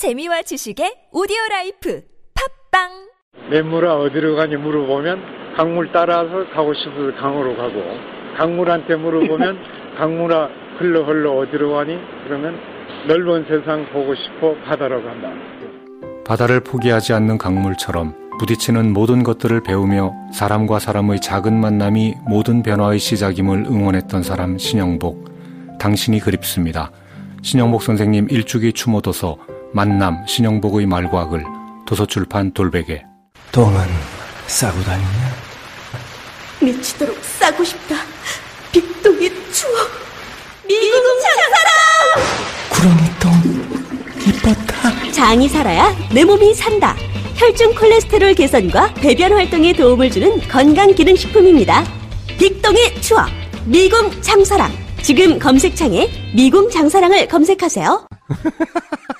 재미와 지식의 오디오 라이프 팟빵 냇물아 어디로 가니 물어보면 강물 따라서 가고 싶어서 강으로 가고 강물한테 물어보면 강물아 흘러 흘러 어디로 가니 그러면 넓은 세상 보고 싶어 바다로 간다. 바다를 포기하지 않는 강물처럼 부딪히는 모든 것들을 배우며 사람과 사람의 작은 만남이 모든 변화의 시작임을 응원했던 사람 신영복. 당신이 그립습니다. 신영복 선생님 일주기 추모도서 만남 신영복의 말과 글 도서출판 돌베개 똥은 싸고 다니냐? 미치도록 싸고 싶다. 빅동의 추억. 미국 장사랑! 구렁이 똥 이뻤다. 장이 살아야 내 몸이 산다. 혈중 콜레스테롤 개선과 배변 활동에 도움을 주는 건강 기능 식품입니다. 빅동의 추억. 미궁 장사랑. 지금 검색창에 미궁 장사랑을 검색하세요.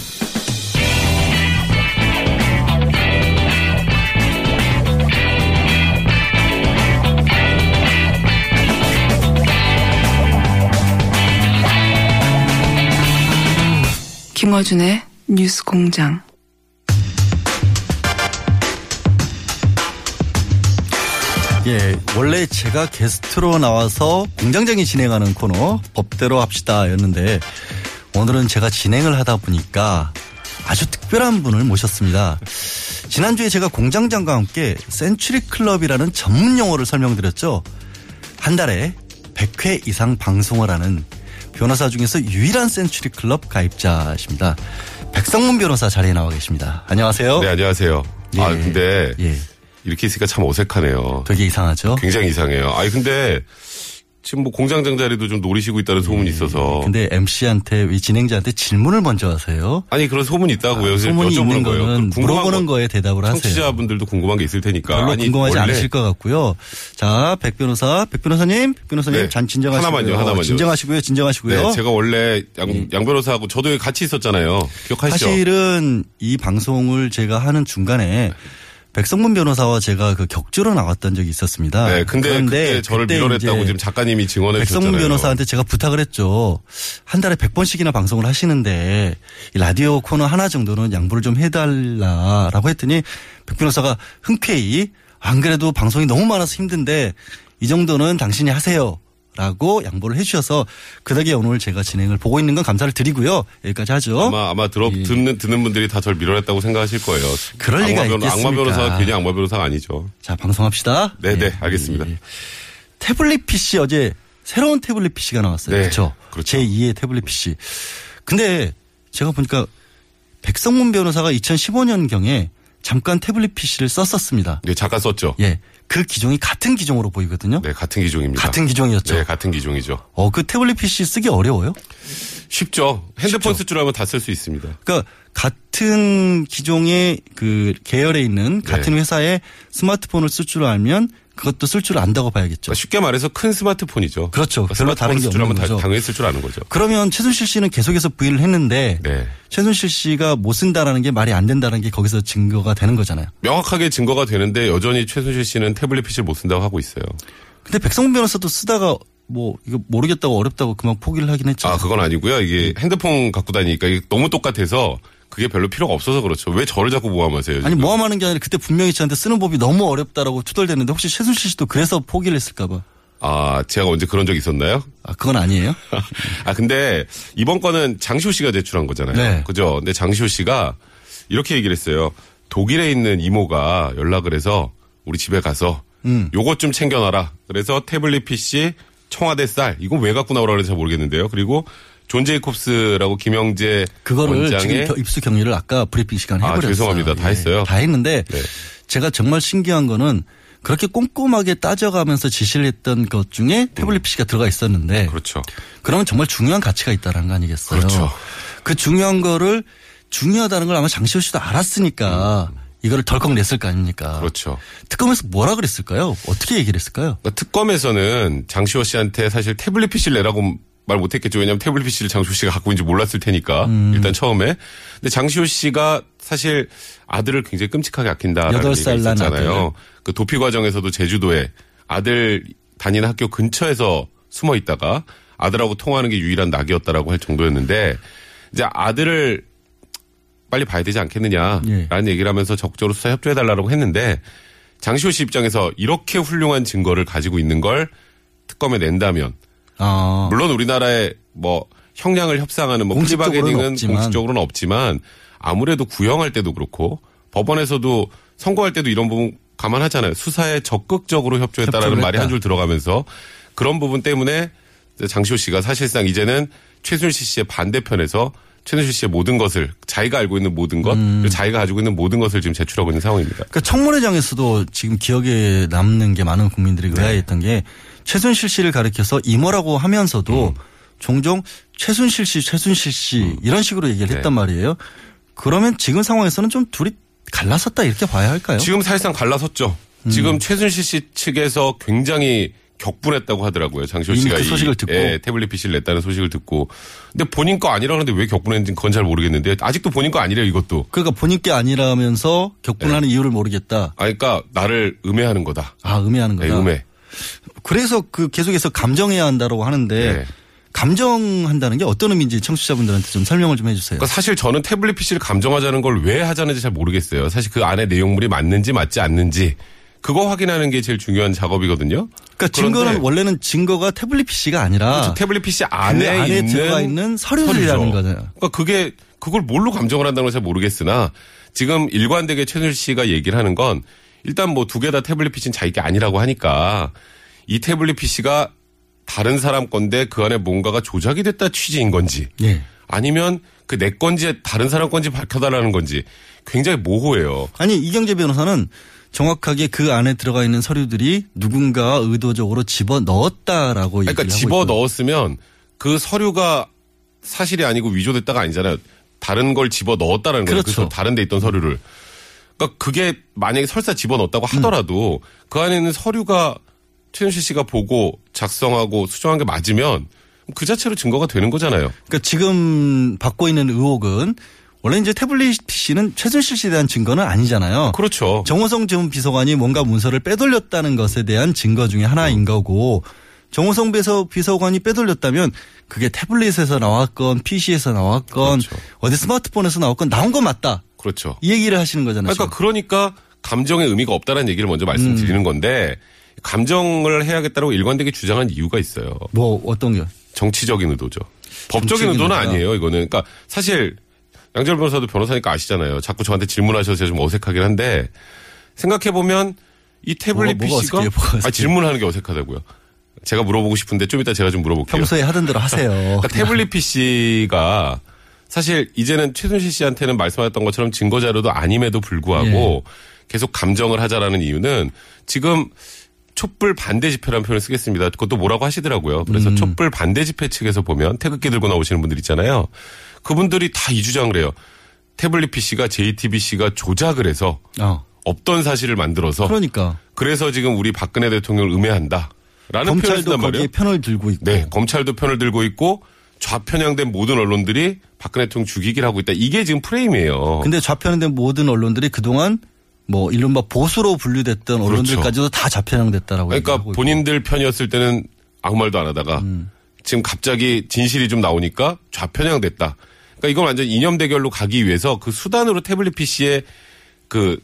김어준의 뉴스 공장. 예, 원래 제가 게스트로 나와서 공장장이 진행하는 코너 법대로 합시다 였는데 오늘은 제가 진행을 하다 보니까 아주 특별한 분을 모셨습니다. 지난주에 제가 공장장과 함께 센츄리 클럽이라는 전문 용어를 설명드렸죠. 한 달에 100회 이상 방송을 하는 변호사 중에서 유일한 센츄리 클럽 가입자십니다. 백성문 변호사 자리에 나와 계십니다. 안녕하세요. 네, 안녕하세요. 예. 아, 근데 예. 이렇게 있으니까 참 어색하네요. 되게 이상하죠? 굉장히 이상해요. 아니, 근데 지금 뭐 공장장 자리도 좀 노리시고 있다는 소문이 있어서. 예. 근데 MC한테, 이 진행자한테 질문을 먼저 하세요. 아니, 그런 소문이 있다고요. 그래서 소문이 있는 거예요. 거는 궁금한 물어보는 거- 거에 대답을 하세요. 청취자분들도 궁금한 게 있을 테니까. 별로 아니, 궁금하지 원래 않으실 것 같고요. 자, 백 변호사, 백 변호사님, 백 변호사님, 네. 잔 진정하시고요. 하나만요, 하나만요. 진정하시고요, 진정하시고요. 네, 제가 원래 양, 양 변호사하고 저도 같이 있었잖아요. 기억하시죠? 사실은 이 방송을 제가 하는 중간에 백성문 변호사와 제가 그 격주로 나왔던 적이 있었습니다. 네, 근데 그런데 저를 그때 밀어냈다고 지금 작가님이 증언해 백성문 주셨잖아요. 변호사한테 제가 부탁을 했죠. 한 달에 100번씩이나 방송을 하시는데 이 라디오 코너 하나 정도는 양보를 좀 해달라라고 했더니 백 변호사가 흔쾌히 안 그래도 방송이 너무 많아서 힘든데 이 정도는 당신이 하세요. 라고 양보를 해주셔서 그 덕에 오늘 제가 진행을 보고 있는 건 감사를 드리고요. 여기까지 하죠. 아마 아마 들어 듣는 듣는 분들이 다 저를 밀어냈다고 생각하실 거예요. 예. 그럴 리가 변호- 있겠습니까? 악마 변호사가 괜히 악마 변호사가 아니죠. 자, 방송합시다. 네, 네, 예, 알겠습니다. 예, 예. 태블릿 PC 어제 새로운 태블릿 PC가 나왔어요. 네, 그렇죠? 그렇죠. 제2의 태블릿 PC. 근데 제가 보니까 백성문 변호사가 2015년경에 잠깐 태블릿 PC를 썼었습니다. 네, 잠깐 썼죠. 예. 그 기종이 같은 기종으로 보이거든요. 네, 같은 기종입니다. 같은 기종이었죠. 네, 같은 기종이죠. 어, 그 태블릿 PC 쓰기 어려워요? 쉽죠. 핸드폰 쓸 줄 알면 다 쓸 수 있습니다. 그러니까 같은 기종의 그 계열에 있는 네. 같은 회사의 스마트폰을 쓸 줄 알면 그것도 쓸 줄 안다고 봐야겠죠. 그러니까 쉽게 말해서 큰 스마트폰이죠. 그렇죠. 별로 다른 게 없는 거죠. 당연히 쓸줄 아는 거죠. 그러면 최순실 씨는 계속해서 부인을 했는데 네. 최순실 씨가 못 쓴다라는 게 말이 안 된다는 게 거기서 증거가 되는 거잖아요. 명확하게 증거가 되는데 여전히 최순실 씨는 태블릿 PC를 못 쓴다고 하고 있어요. 근데 백성문 변호사도 쓰다가 뭐 이거 모르겠다고 어렵다고 그만 포기를 하긴 했죠. 아, 그건 아니고요. 이게 핸드폰 갖고 다니니까 너무 똑같아서 그게 별로 필요가 없어서 그렇죠. 왜 저를 자꾸 모함하세요? 아니 지금? 모함하는 게 아니라 그때 분명히 저한테 쓰는 법이 너무 어렵다라고 투덜댔는데 혹시 최순실 씨도 그래서 포기를 했을까 봐. 아, 제가 언제 그런 적 있었나요? 아, 그건 아니에요. 아, 근데 이번 거는 장시호 씨가 제출한 거잖아요. 네. 그죠? 근데 장시호 씨가 이렇게 얘기를 했어요. 독일에 있는 이모가 연락을 해서 우리 집에 가서 음. 요것 좀 챙겨놔라. 그래서 태블릿 PC, 청와대 쌀, 이건 왜 갖고 나오라 잘 모르겠는데요. 그리고 존 제이콥스라고 김영재 그거를 원장의 지금 겨- 입수 경위를 아까 브리핑 시간에 아, 해버렸어요. 죄송합니다. 다 예, 했어요. 다 했는데 네. 제가 정말 신기한 거는 그렇게 꼼꼼하게 따져가면서 지시를 했던 것 중에 태블릿 PC가 들어가 있었는데 그렇죠. 그러면 정말 중요한 가치가 있다는 거 아니겠어요? 그렇죠. 그 중요한 거를 중요하다는 걸 아마 장시호 씨도 알았으니까 이거를 덜컥 냈을 거 아닙니까? 음. 그렇죠. 특검에서 뭐라 그랬을까요? 어떻게 얘기를 했을까요? 그러니까 특검에서는 장시호 씨한테 사실 태블릿 PC를 내라고 말 못했겠죠. 왜냐하면 태블릿 PC를 장시호 씨가 갖고 있는지 몰랐을 테니까. 음. 일단 처음에. 근데 장시호 씨가 사실 아들을 굉장히 끔찍하게 아낀다라는 얘기가 있었잖아요. 그 도피 과정에서도 제주도에 아들 다니는 학교 근처에서 숨어 있다가 아들하고 통화하는 게 유일한 낙이었다라고 할 정도였는데 이제 아들을 빨리 봐야 되지 않겠느냐라는 예. 얘기를 하면서 적극적으로 수사 협조해달라고 했는데 장시호 씨 입장에서 이렇게 훌륭한 증거를 가지고 있는 걸 특검에 낸다면 아. 물론 우리나라에 뭐 형량을 협상하는 뭐 프리바게닝은 없지만. 공식적으로는 없지만 아무래도 구형할 때도 그렇고 법원에서도 선고할 때도 이런 부분 감안하잖아요. 수사에 적극적으로 협조했다라는 말이. 한 줄 들어가면서 그런 부분 때문에 장시호 씨가 사실상 이제는 최순실 씨의 반대편에서 최순실 씨의 모든 것을 자기가 알고 있는 모든 것, 음. 자기가 가지고 있는 모든 것을 지금 제출하고 있는 상황입니다. 그러니까 청문회장에서도 지금 기억에 남는 게 많은 국민들이 네. 의아했던 게 최순실 씨를 가리켜서 이모라고 하면서도 음. 종종 최순실 씨, 최순실 씨 이런 식으로 얘기를 네. 했단 말이에요. 그러면 지금 상황에서는 좀 둘이 갈라섰다 이렇게 봐야 할까요? 지금 사실상 갈라섰죠. 음. 지금 최순실 씨 측에서 굉장히 격분했다고 하더라고요. 장시호 씨가 그 이, 소식을 듣고. 예, 태블릿 PC를 냈다는 소식을 듣고. 근데 본인 거 아니라 그러는데 왜 격분했는지 그건 잘 모르겠는데 아직도 본인 거 아니래요, 이것도. 그러니까 본인 게 아니라면서 격분하는 네. 이유를 모르겠다. 아, 그러니까 나를 음해하는 거다. 아, 음해하는 네, 거다. 음해. 그래서 그 계속해서 감정해야 한다라고 하는데 네. 감정한다는 게 어떤 의미인지 청취자분들한테 좀 설명을 좀 해주세요. 그러니까 사실 저는 태블릿 PC를 감정하자는 걸 왜 하자는지 잘 모르겠어요. 사실 그 안에 내용물이 맞는지 맞지 않는지 그거 확인하는 게 제일 중요한 작업이거든요. 그러니까 증거는 원래는 증거가 태블릿 PC가 아니라 그렇죠. 태블릿 PC 안에, 그 안에 있는 들어가 있는 서류들이라는. 거잖아요. 그러니까 그게 그걸 뭘로 감정을 한다는 건잘 모르겠으나 지금 일관되게 최순실 씨가 얘기를 하는 건 일단 뭐 두 개 다 태블릿 PC는 자기 게 아니라고 하니까 이 태블릿 PC가 다른 사람 건데 그 안에 뭔가가 조작이 됐다 취지인 건지 예. 아니면 그 내 건지 다른 사람 건지 밝혀달라는 건지 굉장히 모호해요. 아니 이경재 변호사는 정확하게 그 안에 들어가 있는 서류들이 누군가 의도적으로 집어 넣었다라고 그러니까 집어 넣었으면 그 서류가 사실이 아니고 위조됐다가 아니잖아요. 다른 걸 집어 넣었다라는 거죠. 그렇죠. 그 다른 데 있던 서류를. 그러니까 그게 만약에 설사 집어 넣었다고 하더라도 그 안에 있는 서류가 최윤실 씨가 보고 작성하고 수정한 게 맞으면 그 자체로 증거가 되는 거잖아요. 그러니까 지금 받고 있는 의혹은 원래 이제 태블릿 PC는 최순실 씨에 대한 증거는 아니잖아요. 그렇죠. 정호성 전 비서관이 뭔가 문서를 빼돌렸다는 것에 대한 증거 중에 하나인 거고 정호성 비서, 비서관이 빼돌렸다면 그게 태블릿에서 나왔건 PC에서 나왔건 그렇죠. 어디 스마트폰에서 나왔건 나온 건 맞다. 그렇죠. 이 얘기를 하시는 거잖아요. 그러니까 그러니까 감정의 의미가 없다는 얘기를 먼저 말씀드리는 음. 건데 감정을 해야겠다고 일관되게 주장한 이유가 있어요. 뭐 어떤 게? 정치적인 의도죠. 법적인 의도는. 아니에요. 이거는 그러니까 사실 양절 변호사도 변호사니까 아시잖아요. 자꾸 저한테 질문하셔서 좀 어색하긴 한데 생각해 보면 이 태블릿 뭐가 PC가 어색해요? 아, 질문하는 게 어색하다고요. 제가 물어보고 싶은데 좀 이따 제가 좀 물어볼게요. 평소에 하던 대로 하세요. 그러니까 태블릿 PC가 사실 이제는 최순실 씨한테는 말씀하셨던 것처럼 증거 자료도 아님에도 불구하고 예. 계속 감정을 하자라는 이유는 지금 촛불 반대 집회라는 표현을 쓰겠습니다. 그것도 뭐라고 하시더라고요. 그래서 음. 촛불 반대 집회 측에서 보면 태극기 들고 나오시는 분들 있잖아요. 그분들이 다 이 주장을 해요. 태블릿 PC가 JTBC가 조작을 해서 어. 없던 사실을 만들어서 그러니까 그래서 지금 우리 박근혜 대통령을 음해한다. 라는 표현을 검찰도 거기에 말이에요. 편을 들고 있고 네, 검찰도 편을 들고 있고 좌편향된 모든 언론들이 박근혜 대통령 죽이기를 하고 있다. 이게 지금 프레임이에요. 근데 좌편된 모든 언론들이 그동안 뭐 이른바 보수로 분류됐던 언론들까지도 다 좌편향됐다라고 그렇죠. 그러니까. 본인들 편이었을 때는 아무 말도 안 하다가 음. 지금 갑자기 진실이 좀 나오니까 좌편향됐다. 그러니까 이건 완전 이념 대결로 가기 위해서 그 수단으로 태블릿 PC의 그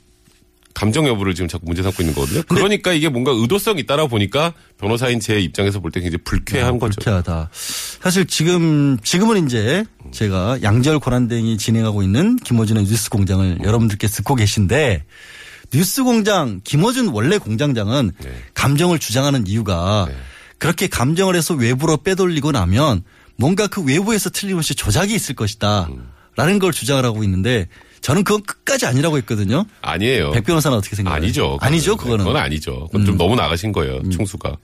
감정 여부를 지금 자꾸 문제 삼고 있는 거거든요. 그러니까 이게 뭔가 의도성이 있다라 보니까 변호사인 제 입장에서 볼 때 굉장히 불쾌한 거죠. 불쾌하다. 사실 지금 지금은 이제 제가 양절 고난댕이 진행하고 있는 김어준의 뉴스 공장을 여러분들께 듣고 계신데 뉴스 공장 김어준 원래 공장장은 감정을 주장하는 이유가 그렇게 감정을 해서 외부로 빼돌리고 나면 뭔가 그 외부에서 틀림없이 조작이 있을 것이다. 라는 걸 주장을 하고 있는데 저는 그건 끝까지 아니라고 했거든요. 아니에요. 백 변호사는 어떻게 생각해요? 아니죠. 아니죠, 그거는. 그건 아니죠. 그건 좀 너무 나가신 거예요, 총수가.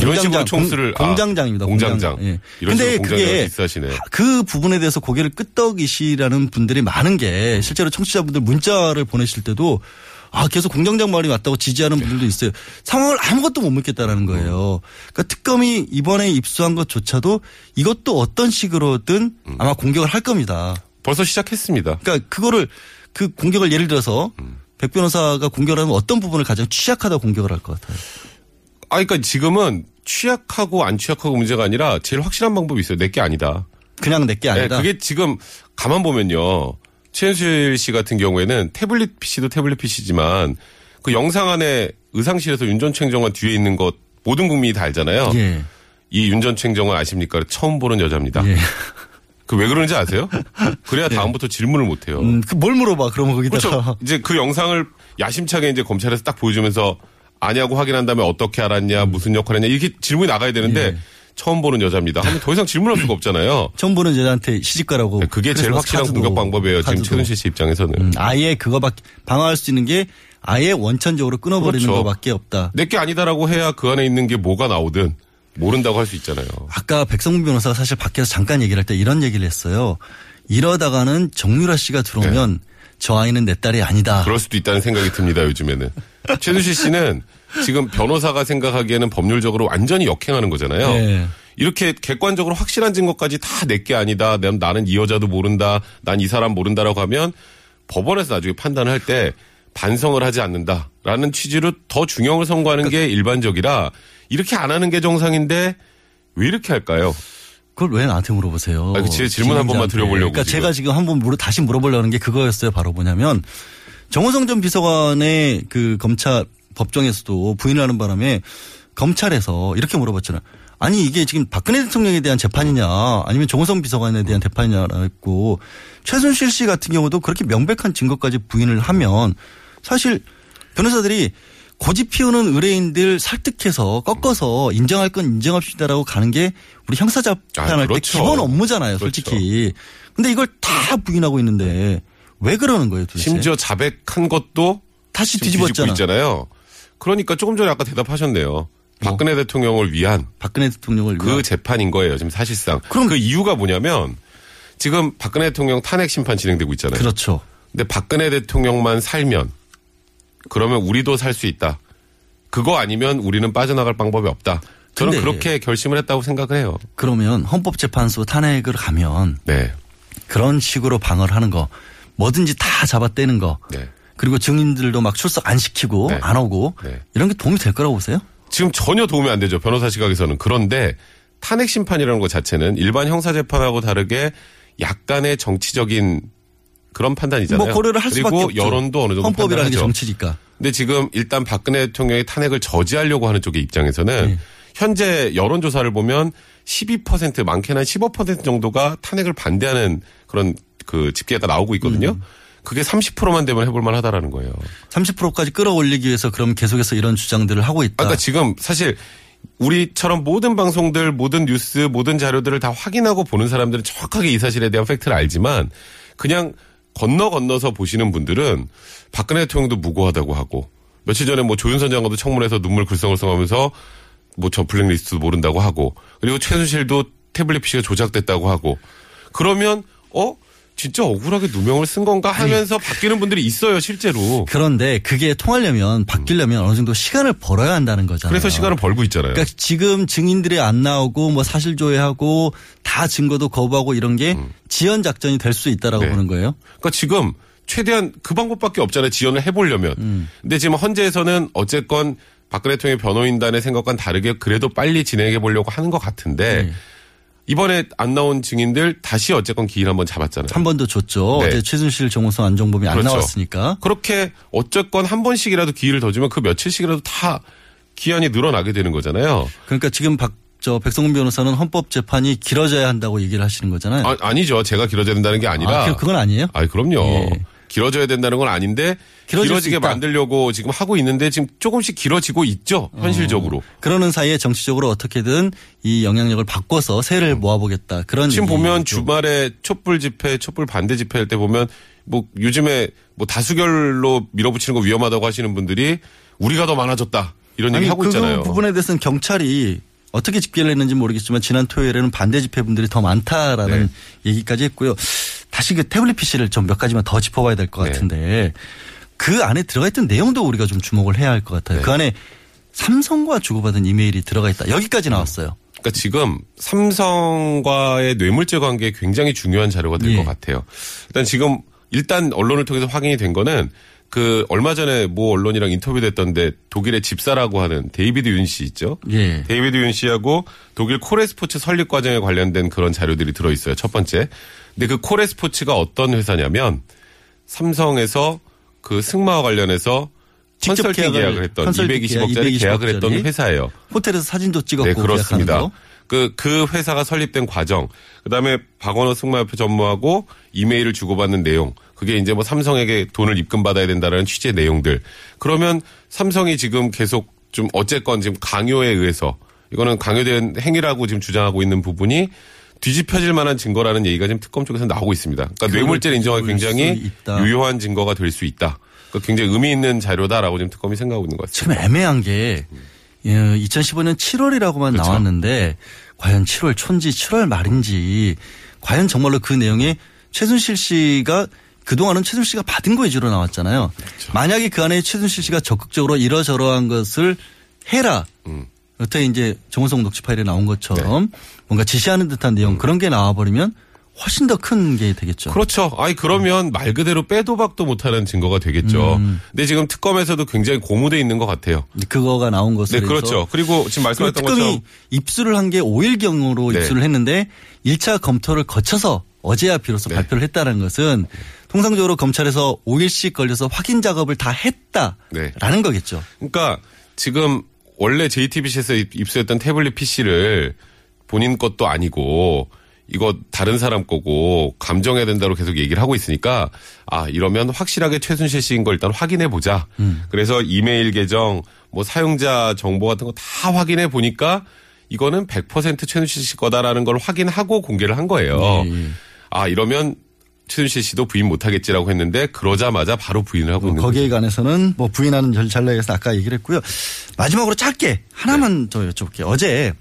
이런 식으로 공장장, 총수를 공, 장장입니다 공장장. 예. 이런 근데 식으로 공장장 그게 비싸시네. 그 부분에 대해서 고개를 끄덕이시라는 분들이 많은 게 실제로 청취자분들 문자를 보내실 때도 아, 계속 공장장 말이 맞다고 지지하는 분들도 있어요. 상황을 아무것도 못 묻겠다라는 거예요. 그러니까 특검이 이번에 입수한 것조차도 이것도 어떤 식으로든 아마 공격을 할 겁니다. 벌써 시작했습니다. 그러니까 그거를 그 공격을 예를 들어서 백 변호사가 공격을 하면 어떤 부분을 가장 취약하다 공격을 할 것 같아요. 아, 그러니까 지금은 취약하고 안 취약하고 문제가 아니라 제일 확실한 방법이 있어요. 내게 아니다. 그냥 내게 아니다. 네, 그게 지금 가만 보면요. 최현실 씨 같은 경우에는 태블릿 PC도 태블릿 PC지만 그 영상 안에 의상실에서 윤전추 행정관 뒤에 있는 것 모든 국민이 다 알잖아요. 예. 이 윤전추 행정관 아십니까? 처음 보는 여자입니다. 예. 그왜 그러는지 아세요? 그래야 다음부터 질문을 못 해요. 음, 그 뭘 물어봐. 그러면 거기다가 그렇죠. 이제 그 영상을 야심차게 이제 검찰에서 딱 보여주면서 아냐고 확인한 다음에 어떻게 알았냐, 무슨 역할 했냐 이렇게 질문이 나가야 되는데 예. 처음 보는 여자입니다. 하면 더 이상 질문할 수가 없잖아요. 처음 보는 여자한테 시집가라고. 네, 그게 제일 확실한 카드도, 공격 방법이에요. 지금 카드도. 최순실 씨 입장에서는. 음, 아예 그거밖에 방어할 수 있는 게 아예 원천적으로 끊어버리는 그렇죠. 것밖에 없다. 내 게 아니다라고 해야 그 안에 있는 게 뭐가 나오든 모른다고 할 수 있잖아요. 아까 백성문 변호사가 사실 밖에서 잠깐 얘기를 할 때 이런 얘기를 했어요. 이러다가는 정유라 씨가 들어오면 저 아이는 내 딸이 아니다. 네. 그럴 수도 있다는 생각이 듭니다. 요즘에는. 최순실 씨는 지금 변호사가 생각하기에는 법률적으로 완전히 역행하는 거잖아요. 네. 이렇게 객관적으로 확실한 증거까지 다 내 게 아니다. 난- 나는 이 여자도 모른다. 난 이 사람 모른다라고 하면 법원에서 나중에 판단을 할 때 반성을 하지 않는다라는 취지로 더 중형을 선고하는 게 일반적이라 이렇게 안 하는 게 정상인데 왜 이렇게 할까요? 그걸 왜 나한테 물어보세요? 아, 그제 질문 한 번만. 드려보려고 그러니까 지금. 제가 지금 한 번 물어 다시 물어보려는 게 그거였어요. 바로 뭐냐면 정호성 전 비서관의 그 검찰 법정에서도 부인을 하는 바람에 검찰에서 이렇게 물어봤잖아요. 아니 이게 지금 박근혜 대통령에 대한 재판이냐 아니면 정호성 비서관에 대한 재판이냐라고 했고 최순실 씨 같은 경우도 그렇게 명백한 증거까지 부인을 하면 사실 변호사들이 고집 피우는 의뢰인들 설득해서 꺾어서 인정할 건 인정합시다라고 가는 게 우리 형사재판할 아, 때 그렇죠. 기본 업무잖아요, 솔직히. 근데 이걸 다 부인하고 있는데 왜 그러는 거예요, 도대체? 심지어 자백한 것도 다시 뒤집었잖아. 있잖아요. 그러니까 조금 전에 아까 대답하셨네요. 박근혜 대통령을 위한 박근혜 대통령을 그 위한. 재판인 거예요. 지금 사실상. 그 이유가 뭐냐면 지금 박근혜 대통령 탄핵 심판 진행되고 있잖아요. 그렇죠. 근데 박근혜 대통령만 살면 그러면 우리도 살 수 있다. 그거 아니면 우리는 빠져나갈 방법이 없다. 저는 그렇게 결심을 했다고 생각을 해요. 그러면 헌법재판소 탄핵을 가면 네. 그런 식으로 방어를 하는 거 뭐든지 다 잡아떼는 거 네. 그리고 증인들도 막 출석 안 시키고 안 오고 네. 이런 게 도움이 될 거라고 보세요? 지금 전혀 도움이 안 되죠. 변호사 시각에서는. 그런데 탄핵 심판이라는 것 자체는 일반 형사 재판하고 다르게 약간의 정치적인 그런 판단이잖아요. 뭐 고려를 할 수밖에 그리고. 여론도 어느 정도 헌법이라는 게. 정치니까. 근데 지금 일단 박근혜 대통령의 탄핵을 저지하려고 하는 쪽의 입장에서는 네. 현재 여론 조사를 보면 12% 많게는 한15% 정도가 탄핵을 반대하는 그런 그 집계가 나오고 있거든요. 음. 그게 30%만 되면 해볼만 하다라는 거예요. 30%까지 끌어올리기 위해서 그럼 계속해서 이런 주장들을 하고 있다. 그러니까 지금 사실 우리처럼 모든 방송들, 모든 뉴스, 모든 자료들을 다 확인하고 보는 사람들은 정확하게 이 사실에 대한 팩트를 알지만 그냥 건너 건너서 보시는 분들은 박근혜 대통령도 무고하다고 하고 며칠 전에 뭐 조윤선 장관도 청문회에서 눈물 글썽글썽하면서 뭐 저 블랙리스트도 모른다고 하고 그리고 최순실도 태블릿 PC가 조작됐다고 하고 그러면 어 진짜 억울하게 누명을 쓴 건가 하면서 바뀌는 분들이 있어요 실제로. 그런데 그게 통하려면 바뀌려면 어느 정도 시간을 벌어야 한다는 거잖아요. 그래서 시간을 벌고 있잖아요. 그러니까 지금 증인들이 안 나오고 뭐 사실 조회하고 다 증거도 거부하고 이런 게 지연 작전이 될 수 있다라고 음. 네. 보는 거예요. 그러니까 지금 최대한 그 방법밖에 없잖아요. 지연을 해보려면. 음. 근데 지금 헌재에서는 어쨌건 박근혜 대통령의 변호인단의 생각과는 다르게 그래도 빨리 진행해 보려고 하는 것 같은데 네. 이번에 안 나온 증인들 다시 어쨌건 기일 한번 잡았잖아요. 한 번 더 줬죠. 네. 어제 최순실, 정호성, 안정범이 안 그렇죠. 나왔으니까. 그렇게 어쨌건 한 번씩이라도 기일을 더 주면 그 며칠씩이라도 다 기한이 늘어나게 되는 거잖아요. 그러니까 지금 박, 저 백성문 변호사는 헌법재판이 길어져야 한다고 얘기를 하시는 거잖아요. 아, 니죠 제가 길어져야 된다는 게 아니라. 아, 그- 그건 아니에요? 아, 그럼요. 예. 길어져야 된다는 건 아닌데 길어지게. 만들려고 지금 하고 있는데 지금 조금씩 길어지고 있죠. 현실적으로. 그러는 사이에 정치적으로 어떻게든 이 영향력을 바꿔서 세를 모아보겠다. 그런 지금 보면 얘기죠. 주말에 촛불 집회, 촛불 반대 집회 할 때 보면 뭐 요즘에 뭐 다수결로 밀어붙이는 거 위험하다고 하시는 분들이 우리가 더 많아졌다. 이런 얘기 아니, 하고 그 있잖아요. 부분에 대해서는 경찰이 어떻게 집계를 했는지 모르겠지만 지난 토요일에는 반대 집회 분들이 더 많다라는 네. 얘기까지 했고요. 다시 그 태블릿 PC를 좀 몇 가지만 더 짚어봐야 될것 네. 같은데 그 안에 들어가 있던 내용도 우리가 좀 주목을 해야 할 것 같아요. 네. 그 안에 삼성과 주고받은 이메일이 들어가 있다. 여기까지 나왔어요. 그러니까 지금 삼성과의 뇌물죄 관계에 굉장히 중요한 자료가 될 예. 것 같아요. 일단 지금 일단 언론을 통해서 확인이 된 거는 그 얼마 전에 모 언론이랑 인터뷰됐던데 독일의 집사라고 하는 데이비드 윤 씨 있죠. 예. 데이비드 윤 씨하고 독일 코레 스포츠 설립 과정에 관련된 그런 자료들이 들어 있어요. 첫 번째. 근데 그 코레스포츠가 어떤 회사냐면 삼성에서 그 승마와 관련해서 컨설팅 계약을- 했던 컨설팅 220억짜리 계약, 계약을 했던 220억짜리. 회사예요. 호텔에서 사진도 찍었고 네, 그렇습니다. 거. 그, 그 회사가 설립된 과정, 그 다음에 박원호 승마협회 전무하고 이메일을 주고받는 내용, 그게 이제 뭐 삼성에게 돈을 입금받아야 된다는 취지의 내용들. 그러면 삼성이 지금 계속 좀 어쨌건 지금 강요에 의해서 이거는 강요된 행위라고 지금 주장하고 있는 부분이 뒤집혀질 만한 증거라는 얘기가 지금 특검 쪽에서 나오고 있습니다. 그러니까 뇌물죄를 인정하기 굉장히. 유효한 증거가 될 수 있다. 그러니까 굉장히 의미 있는 자료다라고 지금 특검이 생각하고 있는 것 같습니다. 지금 애매한 게 2015년 7월이라고만 그렇죠. 나왔는데 과연 7월 초인지 7월 말인지 과연 정말로 그 내용에 최순실 씨가 그동안은 최순실 씨가 받은 거 위주로 나왔잖아요. 그렇죠. 만약에 그 안에 최순실 씨가 적극적으로 이러저러한 것을 해라. 음. 여태 이제 정호성 녹취 파일에 나온 것처럼 네. 뭔가 지시하는 듯한 내용 음. 그런 게 나와버리면 훨씬 더 큰 게 되겠죠. 그렇죠. 아니 그러면 말 그대로 빼도 박도 못하는 증거가 되겠죠. 음. 근데 지금 특검에서도 굉장히 고무돼 있는 것 같아요. 그거가 나온 것으로 네, 그렇죠. 그리고 지금 말씀하셨던 특검이 것처럼 입수를 한 게 5일 경으로 네. 입수를 했는데 1차 검토를 거쳐서 어제야 비로소 네. 발표를 했다는 것은 통상적으로 검찰에서 5일씩 걸려서 확인 작업을 다 네. 했다라는 거겠죠. 그러니까 지금 원래 JTBC에서 입수했던 태블릿 PC를 본인 것도 아니고 이거 다른 사람 거고 감정해야 된다고 계속 얘기를 하고 있으니까 아 이러면 확실하게 최순실 씨인 걸 일단 확인해 보자. 음. 그래서 이메일 계정 뭐 사용자 정보 같은 거 다 확인해 보니까 이거는 100% 최순실 씨 거다라는 걸 확인하고 공개를 한 거예요. 예, 아 이러면 최순실 씨도 부인 못하겠지라고 했는데 그러자마자 바로 부인을 하고 있는 거기에 관해서는 뭐 부인하는 절 잘라에서 아까 얘기를 했고요. 마지막으로 짧게 하나만 더 여쭤볼게요. 어제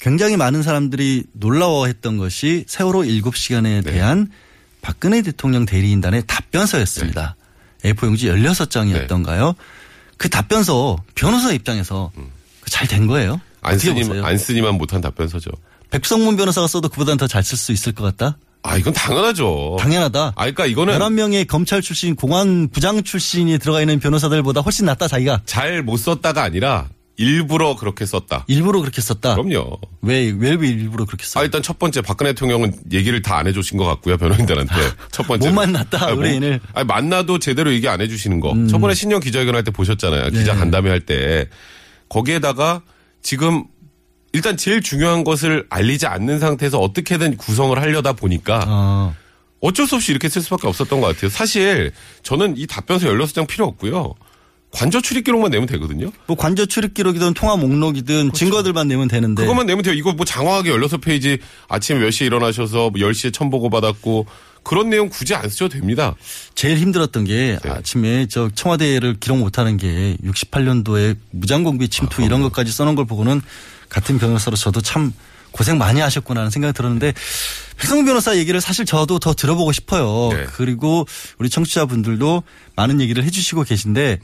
굉장히 많은 사람들이 놀라워했던 것이 세월호 7시간에 대한 박근혜 대통령 대리인단의 답변서였습니다. A4 용지 16장이었던가요? 그 답변서 변호사 입장에서 잘된 거예요? 안 어떻게 쓰니, 보세요? 안 쓰니만 못한 답변서죠. 백성문 변호사가 써도 그보다는 더 잘 쓸 수 있을 것 같다? 아, 이건 당연하죠. 당연하다. 아, 그러니까 이거는 11명의 검찰 출신, 공안 부장 출신이 들어가 있는 변호사들보다 훨씬 낫다, 자기가. 잘 못 썼다가 아니라 일부러 그렇게 썼다. 일부러 그렇게 썼다. 그럼요. 왜, 왜 일부러 그렇게 썼다? 아, 일단 첫 번째 박근혜 대통령은 얘기를 다 안 해주신 것 같고요, 변호인들한테. 첫 번째. 못 만났다, 의뢰인을. 아니, 만나도 제대로 얘기 안 해주시는 거. 음. 저번에 신년 기자회견 할 때 보셨잖아요. 기자 네. 간담회 할 때. 거기에다가 지금 일단 제일 중요한 것을 알리지 않는 상태에서 어떻게든 구성을 하려다 보니까 어. 어쩔 수 없이 이렇게 쓸 수밖에 없었던 것 같아요. 사실 저는 이 답변서 16장 필요 없고요. 관저 출입 기록만 내면 되거든요. 뭐 관저 출입 기록이든 통화 목록이든 증거들만 내면 되는데. 그렇죠. 그것만 내면 돼요. 이거 뭐 장황하게 16페이지 아침에 몇 시에 일어나셔서 뭐 10시에 첨보고 받았고 그런 내용 굳이 안 쓰셔도 됩니다. 제일 힘들었던 게 네. 아침에 저 청와대를 기록 못하는 게 68년도에 무장공비 침투 이런 것까지 써놓은 걸 보고는 같은 변호사로 저도 참 고생 많이 하셨구나 하는 생각이 들었는데 백성 변호사 얘기를 사실 저도 더 들어보고 싶어요. 네. 그리고 우리 청취자분들도 많은 얘기를 해주시고 계신데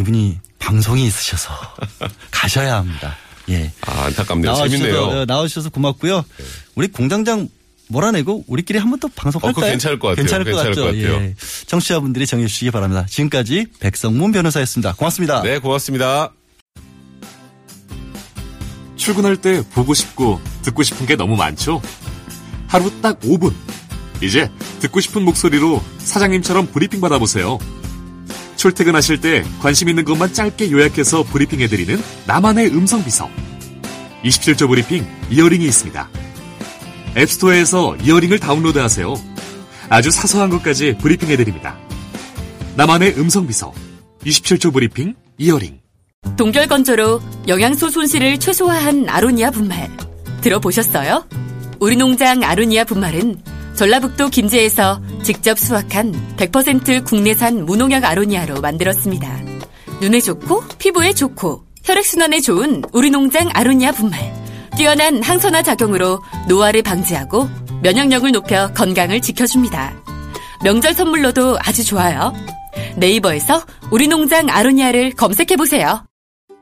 이분이 방송이 있으셔서 가셔야 합니다. 예. 아, 안타깝네요. 재밌네요. 어, 나와주셔서 고맙고요. 우리 공장장 몰아내고 우리끼리 한 번 더 방송할까요? 어, 괜찮을 것 같아요. 괜찮을 것 괜찮을 같죠. 것 같아요. 예. 청취자분들이 정해 주시기 바랍니다. 지금까지 백성문 변호사였습니다. 고맙습니다. 네, 고맙습니다. 출근할 때 보고 싶고 듣고 싶은 게 너무 많죠? 하루 딱 5분. 이제 듣고 싶은 목소리로 사장님처럼 브리핑 받아보세요. 출퇴근하실 때 관심 있는 것만 짧게 요약해서 브리핑해드리는 나만의 음성 비서. 27초 브리핑 이어링이 있습니다. 앱스토어에서 이어링을 다운로드하세요. 아주 사소한 것까지 브리핑해드립니다. 나만의 음성 비서. 27초 브리핑 이어링. 동결건조로 영양소 손실을 최소화한 아로니아 분말. 들어보셨어요? 우리 농장 아로니아 분말은 전라북도 김제에서 직접 수확한 100% 국내산 무농약 아로니아로 만들었습니다. 눈에 좋고 피부에 좋고 혈액순환에 좋은 우리 농장 아로니아 분말. 뛰어난 항산화 작용으로 노화를 방지하고 면역력을 높여 건강을 지켜줍니다. 명절 선물로도 아주 좋아요. 네이버에서 우리 농장 아로니아를 검색해보세요.